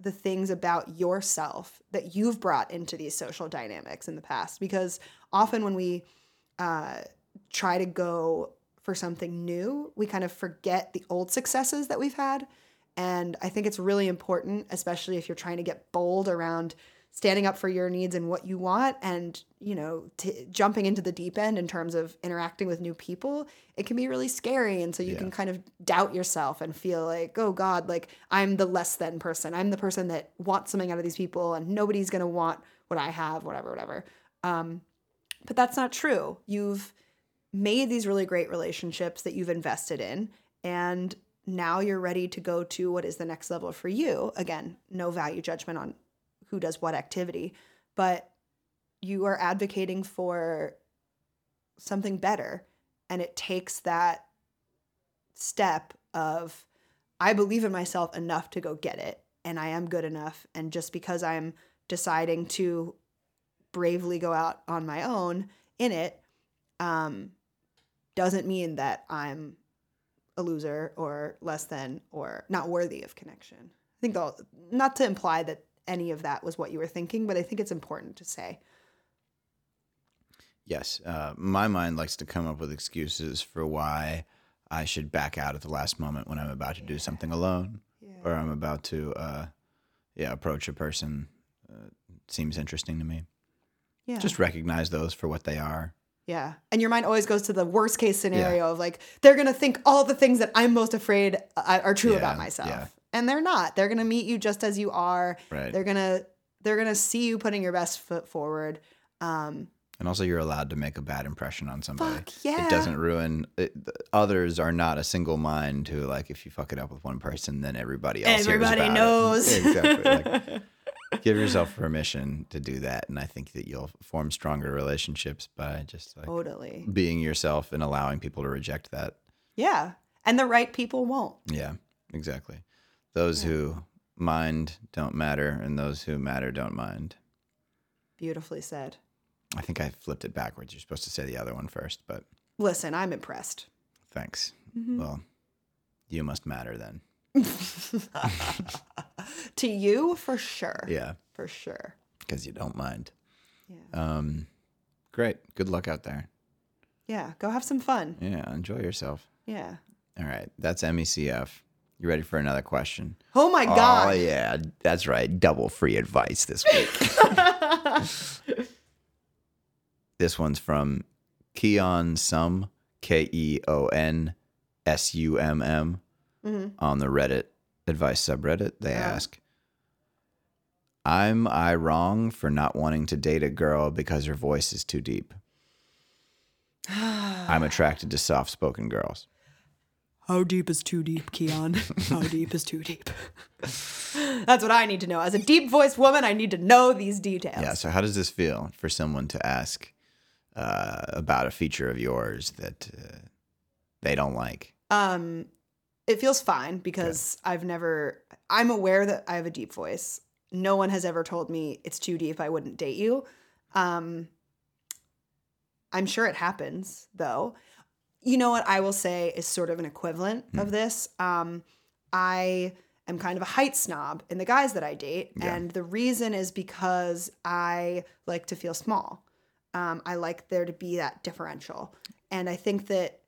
the things about yourself that you've brought into these social dynamics in the past. Because often when we uh, try to go for something new we kind of forget the old successes that we've had. And i think it's really important especially if you're trying to get bold around standing up for your needs and what you want and you know t- jumping into the deep end in terms of interacting with new people it can be really scary. And so you Yeah. can kind of doubt yourself and feel like oh god like i'm the less than person. I'm the person that wants something out of these people and nobody's going to want what i have whatever whatever. Um, but that's not true. You've made these really great relationships that you've invested in and now you're ready to go to what is the next level for you. Again no value judgment on who does what activity but you are advocating for something better and it takes that step of i believe in myself enough to go get it and i am good enough and just because i'm deciding to bravely go out on my own in it um, doesn't mean that I'm a loser or less than or not worthy of connection. I think though, not to imply that any of that was what you were thinking, but I think it's important to say. Yes, uh, my mind likes to come up with excuses for why I should back out at the last moment when I'm about to do something alone, or I'm about to, uh, yeah, approach a person. Uh, seems interesting to me. Yeah. Just recognize those for what they are. Yeah. And your mind always goes to the worst case scenario of like, they're going to think all the things that I'm most afraid uh, are true Yeah, about myself. yeah. And they're not. They're going to meet you just as you are. Right. They're going to they're going to see you putting your best foot forward. Um And also, you're allowed to make a bad impression on somebody. Fuck yeah. It doesn't ruin. It, others are not a single mind who, like, if you fuck it up with one person, then everybody else. Everybody about it. knows. exactly. Like, give yourself permission to do that, and I think that you'll form stronger relationships by just like totally. being yourself and allowing people to reject that. Yeah. And the right people won't. Yeah, exactly. Those who mind don't matter, and those who matter don't mind. Beautifully said. I think I flipped it backwards. You're supposed to say the other one first, but Listen, I'm impressed. thanks. Mm-hmm. Well, you must matter then. To you, for sure. Yeah, For sure. because you don't mind. Yeah. Um, great. Good luck out there. Yeah. Go have some fun. Yeah, enjoy yourself. Yeah. All right, that's MECF. You ready for another question? Oh my god. Oh yeah, that's right. Double free advice this week. this one's from Keon Sum, K E O N S U M M, Mhm. on the Reddit advice subreddit. They ask, "I'm I wrong for not wanting to date a girl because her voice is too deep? I'm attracted to soft-spoken girls." How deep is too deep, Keon? How deep is too deep? That's what I need to know. As a deep voiced woman, I need to know these details. Yeah. So, how does this feel for someone to ask uh, about a feature of yours that uh, they don't like? Um, it feels fine because I've never. I'm aware that I have a deep voice. No one has ever told me it's too deep. I wouldn't date you. Um, I'm sure it happens though. You know what I will say is sort of an equivalent of this. Um, I am kind of a height snob in the guys that I date. Yeah. And the reason is because I like to feel small. Um, I like there to be that differential. And I think that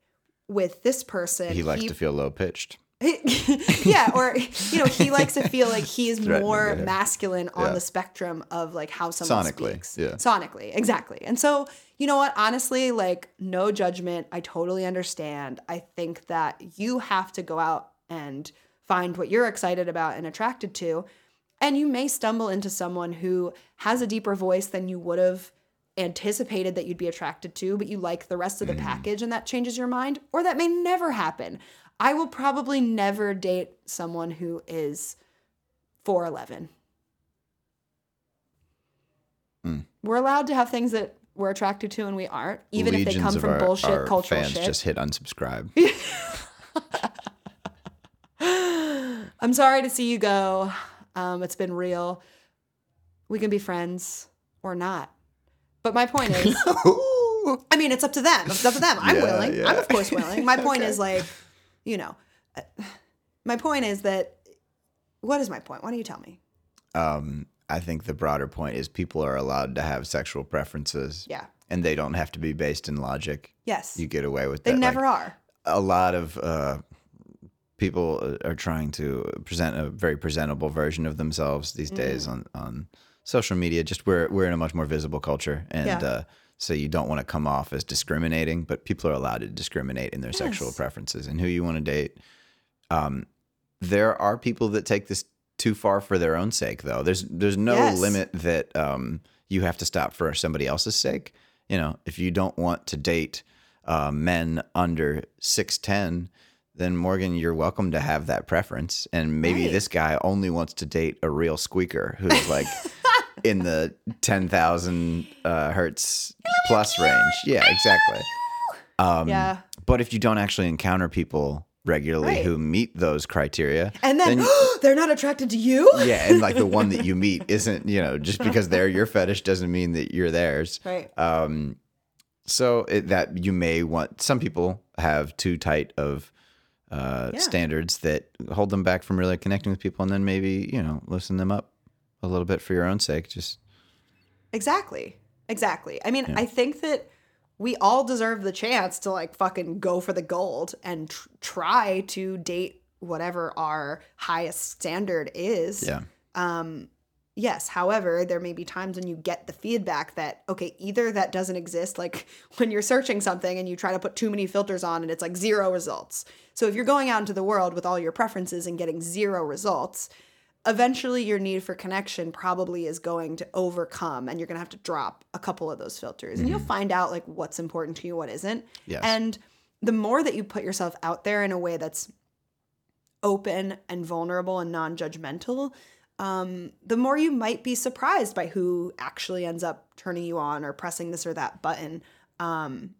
with this person, He likes to feel low pitched. yeah, or you know, he likes to feel like he is more yeah. masculine on Yeah. the spectrum of like how someone Sonically, speaks. yeah. Sonically, exactly. And so, you know what? Honestly, like no judgment. I totally understand. I think that you have to go out and find what you're excited about and attracted to. And you may stumble into someone who has a deeper voice than you would have anticipated that you'd be attracted to, but you like the rest of the package and that changes your mind, or that may never happen. I will probably never date someone who is 4'11. We're allowed to have things that we're attracted to and we aren't, even if they come from our- bullshit our cultural fans shit. just hit unsubscribe. I'm sorry to see you go. Um, it's been real. We can be friends or not. But my point is, I mean, it's up to them. It's up to them. I'm Yeah, willing. yeah. I'm of course willing. My point Okay. is like, you know, uh, my point is that. What is my point? Why don't you tell me? um, I think the broader point is people are allowed to have sexual preferences. Yeah. And they don't have to be based in logic. Yes. You get away with they that. Like, never are. a lot of uh, people are trying to present a very presentable version of themselves these days Mm. on, on social media. Just we're we're in a much more visible culture, and Yeah. uh, so you don't want to come off as discriminating, but people are allowed to discriminate in their sexual preferences and who you want to date. Um, there are people that take this too far for their own sake, though. There's there's no Yes. limit that um, you have to stop for somebody else's sake. You know, if you don't want to date uh, men under six ten, then Morgan, you're welcome to have that preference. And maybe Right. this guy only wants to date a real squeaker who's like in the ten thousand uh, hertz plus range. Yeah, exactly. Um, Yeah. But if you don't actually encounter people regularly Right. who meet those criteria, And then, then they're not attracted to you. yeah, and like the one that you meet isn't, you know, just because they're your fetish doesn't mean that you're theirs. Right. Um, so it, that you may want. Some people have too tight of uh, Yeah. standards that hold them back from really connecting with people, and then maybe you know loosen them up a little bit for your own sake. Just Exactly. Exactly. I mean, I think that we all deserve the chance to like fucking go for the gold and tr- try to date whatever our highest standard is. yeah, Um, Yes. However, there may be times when you get the feedback that, okay, either that doesn't exist, like when you're searching something and you try to put too many filters on and it's like zero results. So if you're going out into the world with all your preferences and getting zero results, eventually your need for connection probably is going to overcome and you're going to have to drop a couple of those filters and you'll find out like what's important to you, what isn't. Yes. And the more that you put yourself out there in a way that's open and vulnerable and non-judgmental um, the more you might be surprised by who actually ends up turning you on or pressing this or that button um,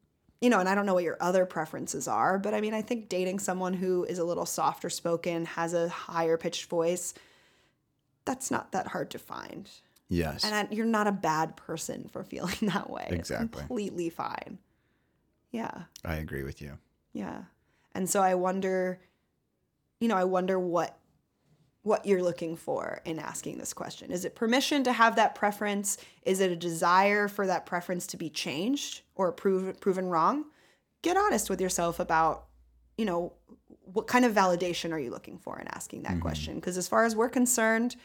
you know and i don't know what your other preferences are but i mean i think dating someone who is a little softer spoken has a higher pitched voice that's not that hard to find yes, and I, you're not a bad person for feeling that way it's Exactly. completely fine yeah I agree with you. yeah. And so I wonder, you know, I wonder what what you're looking for in asking this question. Is it permission to have that preference? Is it a desire for that preference to be changed or prove, proven wrong? Get honest with yourself about, you know, what kind of validation are you looking for in asking that question? Because as far as we're concerned,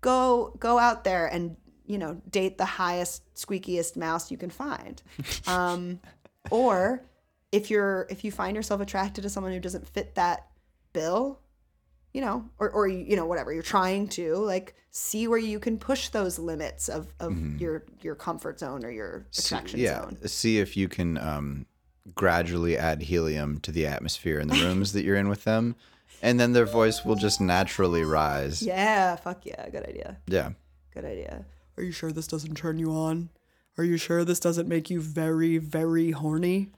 go go out there and you know date the highest squeakiest mouse you can find. Um, or if you're if you find yourself attracted to someone who doesn't fit that bill you know or, or you know whatever you're trying to like see where you can push those limits of of your your comfort zone or your attraction yeah, zone. see if you can um, gradually add helium to the atmosphere in the rooms that you're in with them, and then their voice will just naturally rise. yeah fuck yeah good idea yeah. good idea Are you sure this doesn't turn you on? Are you sure this doesn't make you very, very horny?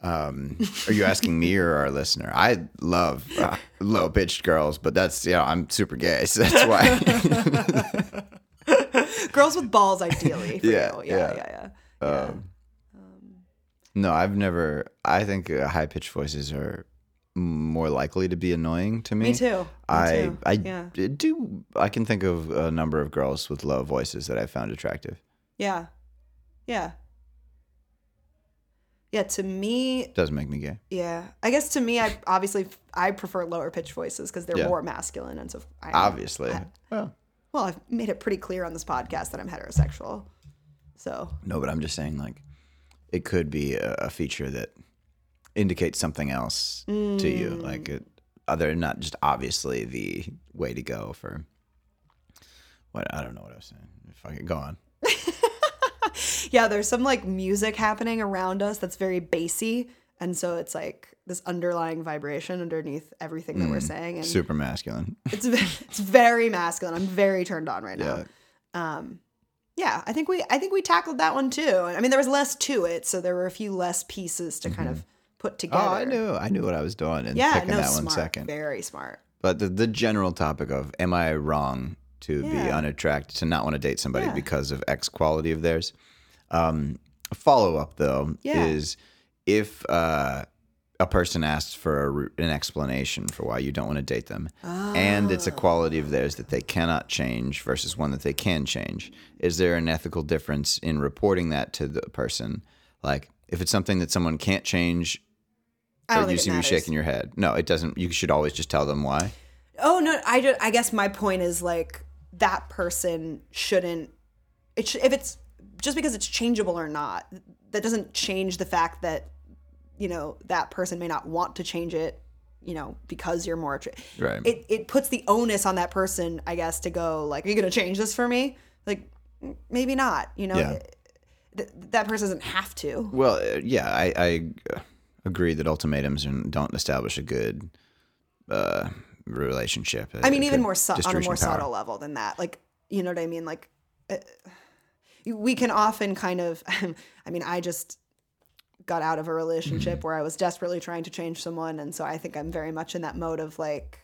Um, are you asking me or our listener? I love uh, low pitched girls, but that's you know I'm super gay, so that's why. girls with balls ideally for Yeah, you yeah yeah. yeah yeah, no, I've never. I think uh, high pitched voices are more likely to be annoying to me. Me too. Me I too. I yeah. do. I can think of a number of girls with low voices that I found attractive. Yeah. Yeah. Yeah, to me, Does make me gay. yeah. I guess to me, I obviously I prefer lower pitched voices because they're Yeah. more masculine, and so I, Obviously. I- well, well, I've made it pretty clear on this podcast that I'm heterosexual. So no, but I'm just saying, like, it could be a, a feature that indicates something else to you, Mm. like it, other not just obviously the way to go for. What I don't know what I was saying. Could go on. yeah, there's some like music happening around us that's very bassy, and so it's like this underlying vibration underneath everything that we're saying, and Super masculine. it's it's very masculine. I'm very turned on right now. Um, yeah, I think we I think we tackled that one too. I mean, there was less to it, so there were a few less pieces to kind of put together. Oh, I knew. I knew what I was doing and Yeah, picking no, that smart. one second. Very smart. But the, the general topic of am I wrong to be Yeah. unattracted to not want to date somebody Yeah. because of X quality of theirs? Um, follow up though Yeah. is if uh, a person asks for a, an explanation for why you don't want to date them, and it's a ah. quality of theirs that they cannot change versus one that they can change, is there an ethical difference in reporting that to the person? Like if it's something that someone can't change, I you seem to be shaking your head. No, it doesn't. You should always just tell them why. Oh no, I just, I guess my point is like that person shouldn't. It sh- if it's just because it's changeable or not, that doesn't change the fact that you know that person may not want to change it. You know, because you're more. attra- Right. It it puts the onus on that person, I guess, to go like, "Are you going to change this for me?" Like, "Mm, maybe not. You know, Yeah. Th- that person doesn't have to. Well, uh, yeah, I, I uh, agree that ultimatums and don't establish a good uh, relationship. I mean, even more su- on a more power. subtle level than that. Like, you know what I mean? Like, uh, we can often kind of. I mean, I just got out of a relationship Mm-hmm. where I was desperately trying to change someone, and so I think I'm very much in that mode of like,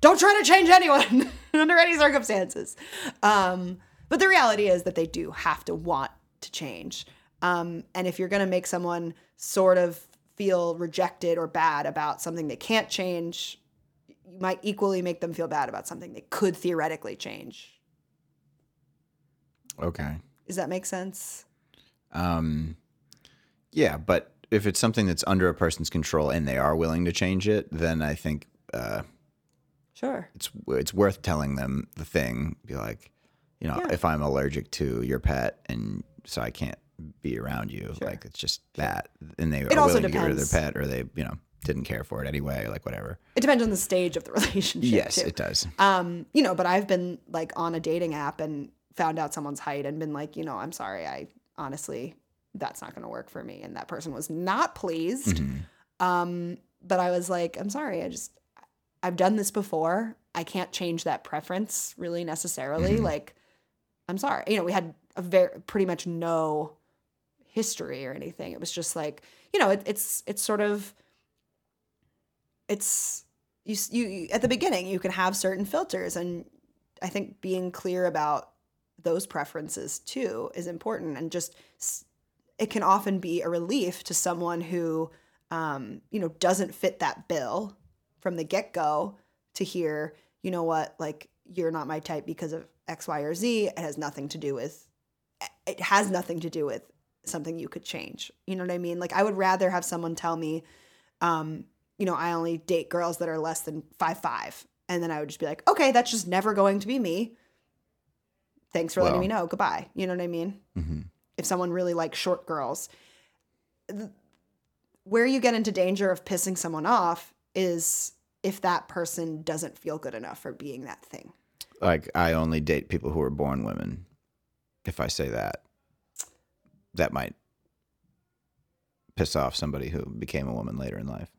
don't try to change anyone under any circumstances. Um, but the reality is that they do have to want to change. Um, and if you're going to make someone sort of feel rejected or bad about something they can't change, you might equally make them feel bad about something they could theoretically change. Okay. Does that make sense? Um, yeah, but if it's something that's under a person's control and they are willing to change it, then I think uh, Sure. it's it's worth telling them the thing. Be like, you know, Yeah. if I'm allergic to your pet and so I can't be around you, like it's just that, and they are also willing to get rid of their pet, or they, you know, didn't care for it anyway, like whatever. It depends on the stage of the relationship. Yes, too. it does. Um, you know, but I've been like on a dating app and found out someone's height and been like, you know, I'm sorry, I honestly that's not going to work for me and that person was not pleased. Um, but I was like, I'm sorry, I just I've done this before. I can't change that preference really necessarily. Like I'm sorry. You know, we had a very pretty much no history or anything. It was just like, you know, it, it's it's sort of it's you, you at the beginning you can have certain filters and i think being clear about those preferences too is important and just it can often be a relief to someone who um, you know doesn't fit that bill from the get-go to hear you know what like you're not my type because of x y or z it has nothing to do with it has nothing to do with something you could change you know what i mean like i would rather have someone tell me um, you know, I only date girls that are less than five five, and then I would just be like, okay, that's just never going to be me. Thanks for letting me know. Goodbye. You know what I mean? hmm If someone really likes short girls, where you get into danger of pissing someone off is if that person doesn't feel good enough for being that thing. Like I only date people who are born women. If I say that, that might piss off somebody who became a woman later in life.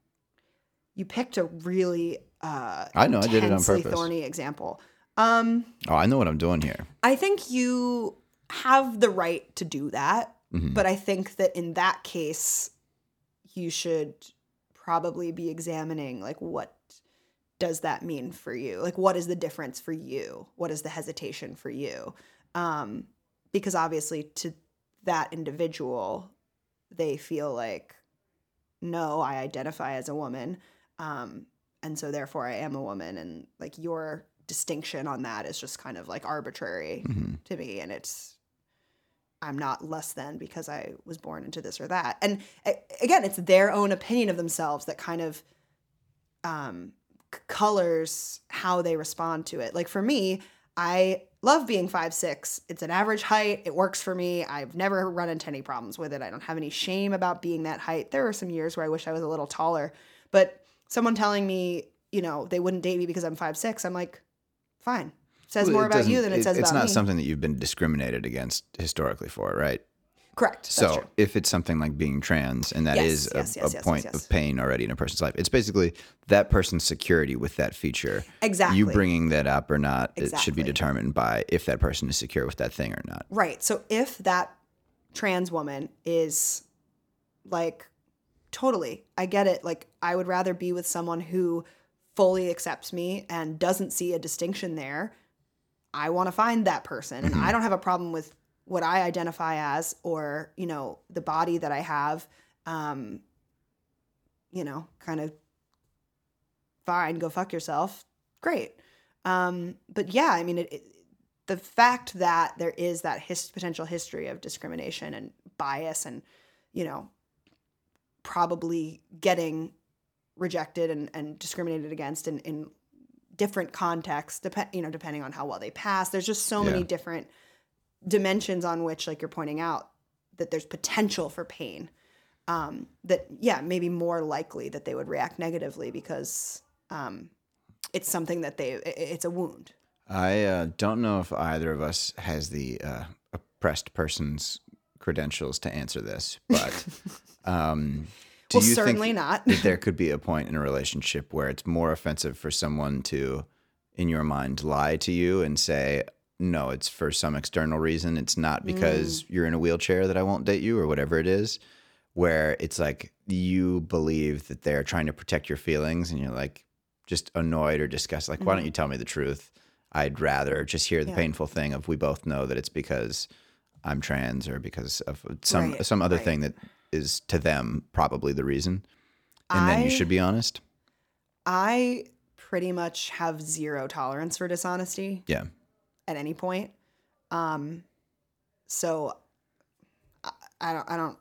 You picked a really uh, I know, I did it on purpose. thorny example. Um, Oh, I know what I'm doing here. I think you have the right to do that, Mhm. but I think that in that case, you should probably be examining like what does that mean for you? Like what is the difference for you? What is the hesitation for you? Um, because obviously to that individual, they feel like, no, I identify as a woman. Um, and so therefore I am a woman and like your distinction on that is just kind of like arbitrary Mhm. to me and it's I'm not less than because I was born into this or that. And again, it's their own opinion of themselves that kind of um, colors how they respond to it. Like for me, I love being five six. It's an average height. It works for me. I've never run into any problems with it. I don't have any shame about being that height. There are some years where I wish I was a little taller, but someone telling me, you know, they wouldn't date me because I'm five six, I'm like, fine. Says Well, more it about you than it, says It's about not me. something that you've been discriminated against historically for, right? Correct. So if it's something like being trans and that Yes, is a, yes, yes, a point of pain already in a person's life, it's basically that person's security with that feature. Exactly. You bringing that up or not, it should be determined by if that person is secure with that thing or not. Right. So if that trans woman is like totally, I get it. Like I would rather be with someone who fully accepts me and doesn't see a distinction there. I want to find that person and I don't have a problem with what I identify as or, you know, the body that I have um you know, kind of fine, go fuck yourself. Great. Um but yeah, I mean it, it the fact that there is that his, potential history of discrimination and bias and you know probably getting rejected and, and discriminated against in, in different contexts depend you know depending on how well they pass. There's just so many different dimensions on which like you're pointing out that there's potential for pain um, that yeah maybe more likely that they would react negatively because um, it's something that they it's a wound. I uh, don't know if either of us has the uh, oppressed person's credentials to answer this, but um, do Well, you certainly not. that there could be a point in a relationship where it's more offensive for someone to, in your mind, lie to you and say, "No, it's for some external reason. It's not because Mm. you're in a wheelchair that I won't date you, or whatever it is." Where it's like you believe that they're trying to protect your feelings, and you're like just annoyed or disgusted. Like, why don't you tell me the truth? I'd rather just hear the Mm-hmm. Yeah. painful thing of we both know that it's because I'm trans or because of some Right, some other right. thing that is to them probably the reason. And then you should be honest. I pretty much have zero tolerance for dishonesty Yeah. at any point. Um, so I, I don't, I don't,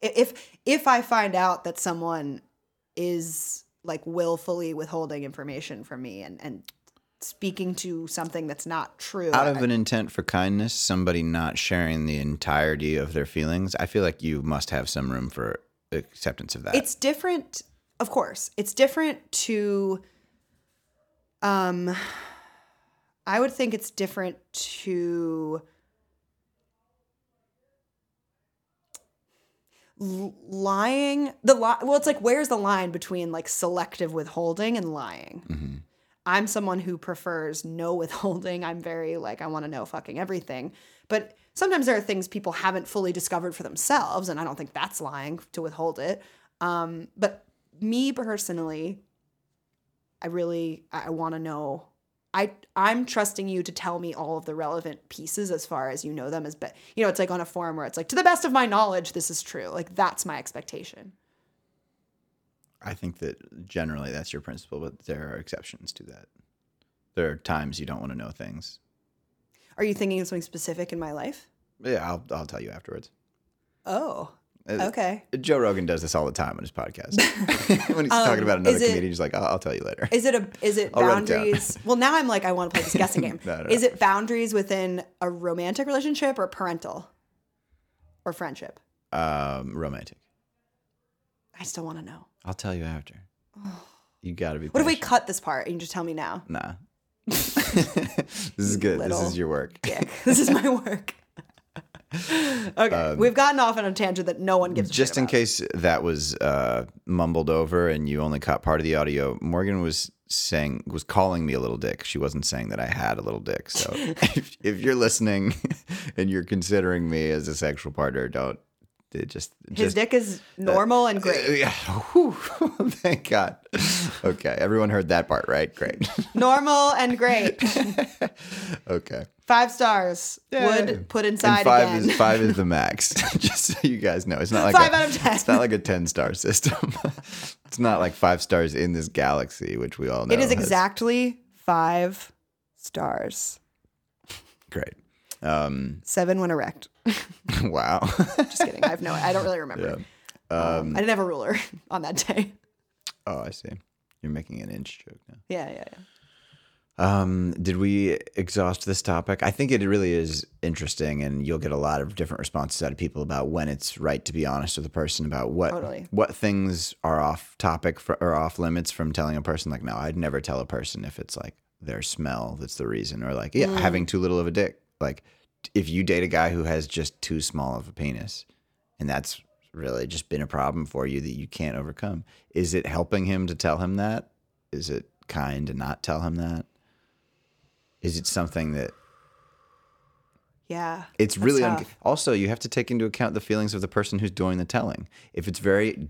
if, if I find out that someone is like willfully withholding information from me and, and speaking to something that's not true, Out of an intent for kindness, somebody not sharing the entirety of their feelings, I feel like you must have some room for acceptance of that. it's different of course it's different to um i would think it's different to lying the li- well it's like where's the line between like selective withholding and lying Mhm. I'm someone who prefers no withholding. I'm very like i want to know fucking everything. But sometimes there are things people haven't fully discovered for themselves and i don't think that's lying to withhold it. Um, but me personally i really i want to know. I I'm trusting you to tell me all of the relevant pieces as far as you know them as but you know it's like on a forum where it's like to the best of my knowledge this is true. Like that's my expectation I think that generally that's your principle, but there are exceptions to that. There are times you don't want to know things. are you thinking of something specific in my life Yeah, I'll I'll tell you afterwards. oh Uh, okay Joe Rogan does this all the time on his podcast. when he's talking about another Um, it- comedian, he's like, "I'll, I'll tell you later." is it a is it write it boundaries well now i'm like i want to play this guessing game No, no, no. is it boundaries within a romantic relationship or parental or friendship um, romantic. I still want to know I'll tell you after. You got to be. what if we patient. cut this part and you just tell me now Nah. this is good. This little is your work. dick this is my work okay we've gotten off on a tangent that no one gives a Um, Just shit in about. case that was uh, mumbled over and you only caught part of the audio, Morgan was saying was calling me a little dick. She wasn't saying that I had a little dick. So if, if you're listening and you're considering me as a sexual partner, don't it just his just dick is normal and Uh, great yeah. Whew. Thank God. Okay, everyone heard that part, right? Great. normal and great okay. five stars Yeah. would put inside and five again is five is the max. Just so you guys know, it's not like Five a, out of 10. It's not like a ten star system. it's It's not like five stars in this galaxy, which we all know. it is has- exactly five stars. great. Um, Seven when erect. wow. Just kidding. I have no. I don't really remember. Um, I didn't have a ruler on that day. oh, I see. You're making an inch joke now. Yeah, yeah, yeah. Um, did we exhaust this topic? I think it really is interesting, and you'll get a lot of different responses out of people about when it's right to be honest with a person about what Totally. what things are off topic for, or off limits from telling a person. Like, no, I'd never tell a person if it's like their smell that's the reason, or like, yeah, having too little of a dick. Like, if you date a guy who has just too small of a penis, and that's really just been a problem for you that you can't overcome, is it helping him to tell him that? Is it kind to not tell him that? Is it something that Yeah. it's really un- also you have to take into account the feelings of the person who's doing the telling. If it's very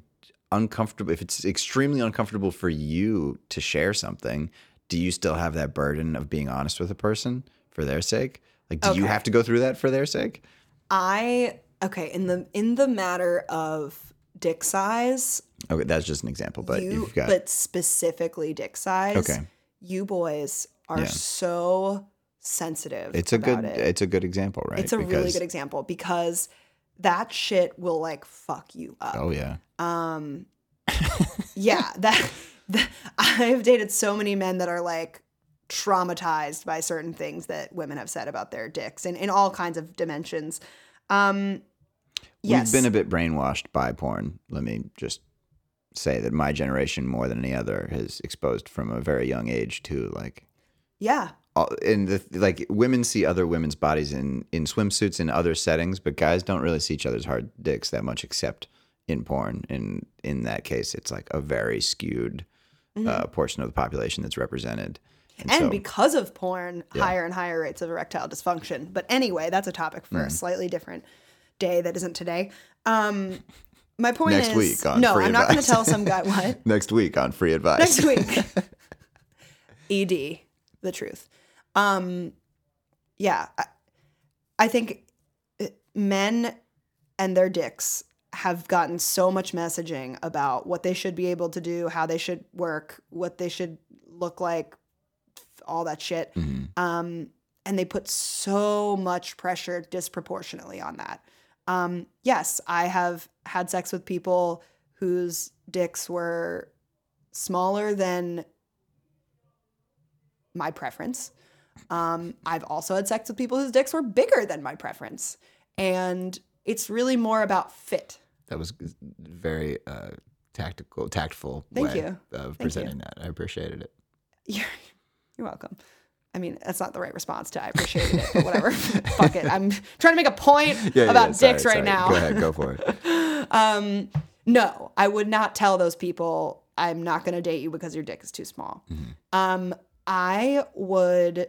uncomfortable, if it's extremely uncomfortable for you to share something, do you still have that burden of being honest with a person for their sake? Like, do you have to go through that for their sake? I okay in the in the matter of dick size, Okay, that's just an example, but you you've got but specifically dick size. Okay. You boys are Yeah. so sensitive. it's a good It. it's a good example, right? It's a really good example because that shit will like fuck you up. Oh yeah, Um, yeah, that, that I've dated so many men that are like traumatized by certain things that women have said about their dicks and in all kinds of dimensions. Um, yes, we've been a bit brainwashed by porn. Let me just say that my generation, more than any other, has exposed from a very young age to like yeah, all- and the like women see other women's bodies in in swimsuits in other settings but guys don't really see each other's hard dicks that much except in porn and in that case it's like a very skewed uh, portion of the population that's represented and, and so because of porn, higher and higher rates of erectile dysfunction. But anyway, that's a topic for Mm. a slightly different day that isn't today. Um, my point Next is, week on no, Free I'm not going to tell some guy what. next week on free advice next week. Ed, the truth. Um, yeah, I, I think uh, men and their dicks have gotten so much messaging about what they should be able to do, how they should work, what they should look like, all that shit. Um, and they put so much pressure disproportionately on that. Um, yes, I have had sex with people whose dicks were smaller than my preference. Um, I've also had sex with people whose dicks were bigger than my preference. And it's really more about fit. that was very uh, tactical tactful Thank way you. of Thank you. presenting that i appreciated it You're, you're welcome. I mean, that's not the right response to I appreciate it, but whatever. Fuck it. I'm trying to make a point about sorry, dicks right sorry. now. go ahead go for it Um, no, I would not tell those people I'm not going to date you because your dick is too small. Um, I would.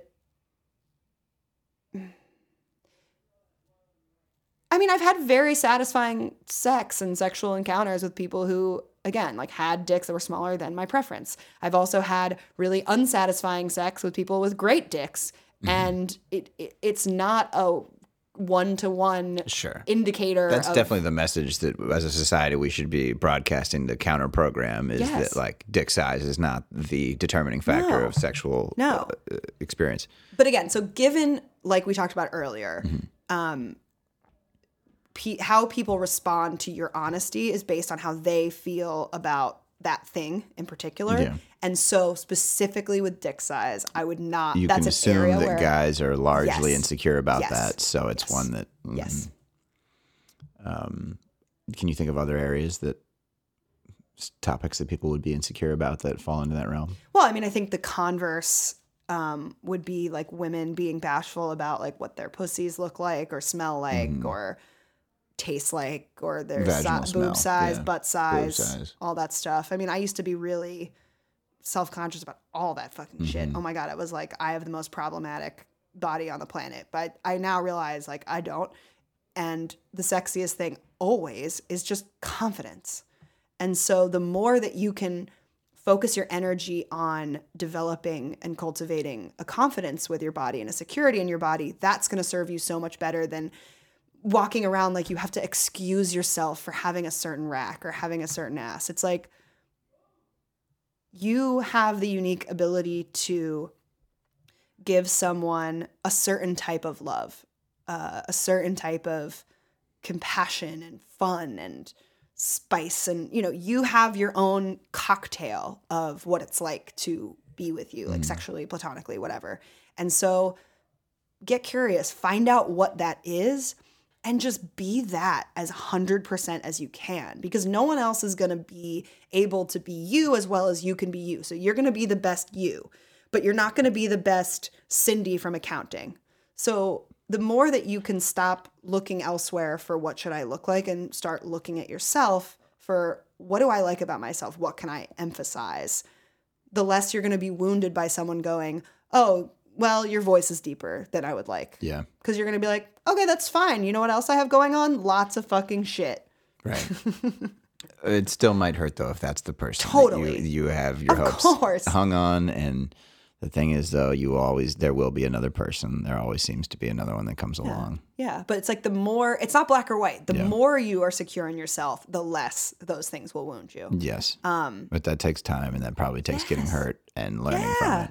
I mean, I've had very satisfying sex and sexual encounters with people who, again, like had dicks that were smaller than my preference. I've also had really unsatisfying sex with people with great dicks, and it, it it's not a one to one sure indicator. That's of, definitely the message that as a society we should be broadcasting the counter program is Yes. that like dick size is not the determining factor No. of sexual No. uh, experience. but again, so given like we talked about earlier, Mm-hmm. um, pe- how people respond to your honesty is based on how they feel about that thing in particular. Yeah. And so specifically with dick size, I would not. You that's can an assume that where, guys are largely Yes. insecure about Yes. that, so it's Yes. one that mm, Yes. Can you think of other areas that topics that people would be insecure about that fall into that realm? Well, I mean, I think the converse um, would be like women being bashful about like what their pussies look like or smell like or taste like or their. Si- boob size, yeah. butt size, size. all that stuff. I mean, I used to be really self conscious about all that fucking shit. Mm-hmm. Oh my God. It was like, I have the most problematic body on the planet. But I now realize like I don't. And the sexiest thing always is just confidence. And so the more that you can focus your energy on developing and cultivating a confidence with your body and a security in your body, that's going to serve you so much better than walking around like you have to excuse yourself for having a certain rack or having a certain ass. It's like you have the unique ability to give someone a certain type of love, uh, a certain type of compassion and fun and spice. And you know you have your own cocktail of what it's like to be with you like sexually platonically whatever. And so get curious. Find out what that is and just be that as 100% as you can because no one else is going to be able to be you as well as you can be you so you're going to be the best you but you're not going to be the best cindy from accounting so the more that you can stop looking elsewhere for what should I look like and start looking at yourself for what do I like about myself? What can I emphasize? The less you're going to be wounded by someone going, "Oh, well, your voice is deeper than I would like." Yeah. Cuz you're going to be like, "Okay, that's fine. You know what else I have going on? Lots of fucking shit." Right. it still might hurt though if that's the person that Totally. you, you have your Of hopes course. hung on and the thing is though you always there will be another person there always seems to be another one that comes along Yeah, but it's like the more it's not black or white. The Yeah. more you are secure in yourself, the less those things will wound you. yes um but that takes time and that probably takes getting hurt and learning from it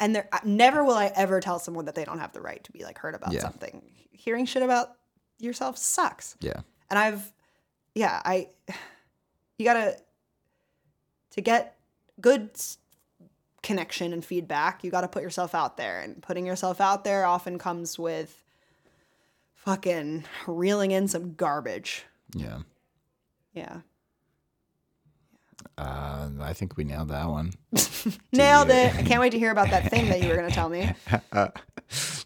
And there, never will I ever tell someone that they don't have the right to be like hurt about Yeah. something. Hearing shit about yourself sucks. yeah And I've, yeah, I, you gotta, to get good connection and feedback, you gotta put yourself out there. And putting yourself out there often comes with fucking reeling in some garbage. yeah Yeah. Uh, i think we nailed that one Nailed you- it. I can't wait to hear about that thing that you were gonna tell me.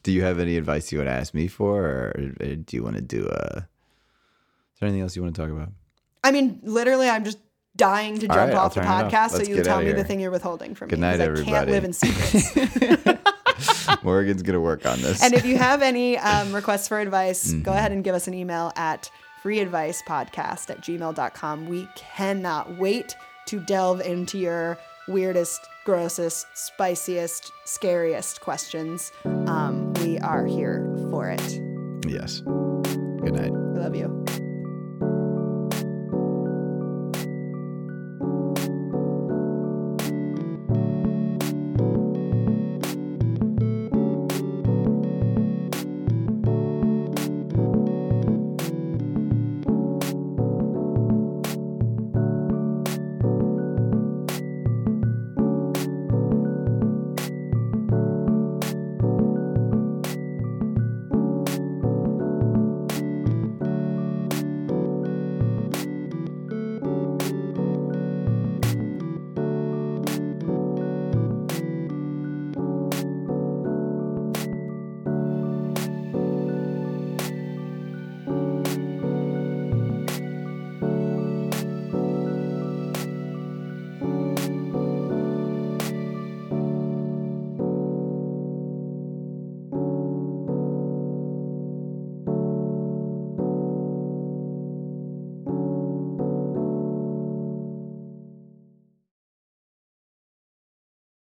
do you have any advice you want to ask me for or, do you want to do uh is there anything else you want to talk about I mean, literally, I'm just dying to jump right, off the turn it off. podcast so you tell me the thing you're withholding from me. Good me. 'cause night, I can't live in secrets. morgan's gonna work on this and if you have any um, requests for advice, Mm-hmm. go ahead and give us an email at freeadvicepodcast at gmail.com. We cannot wait to delve into your weirdest, grossest, spiciest, scariest questions. Um, we are here for it. yes good night We love you.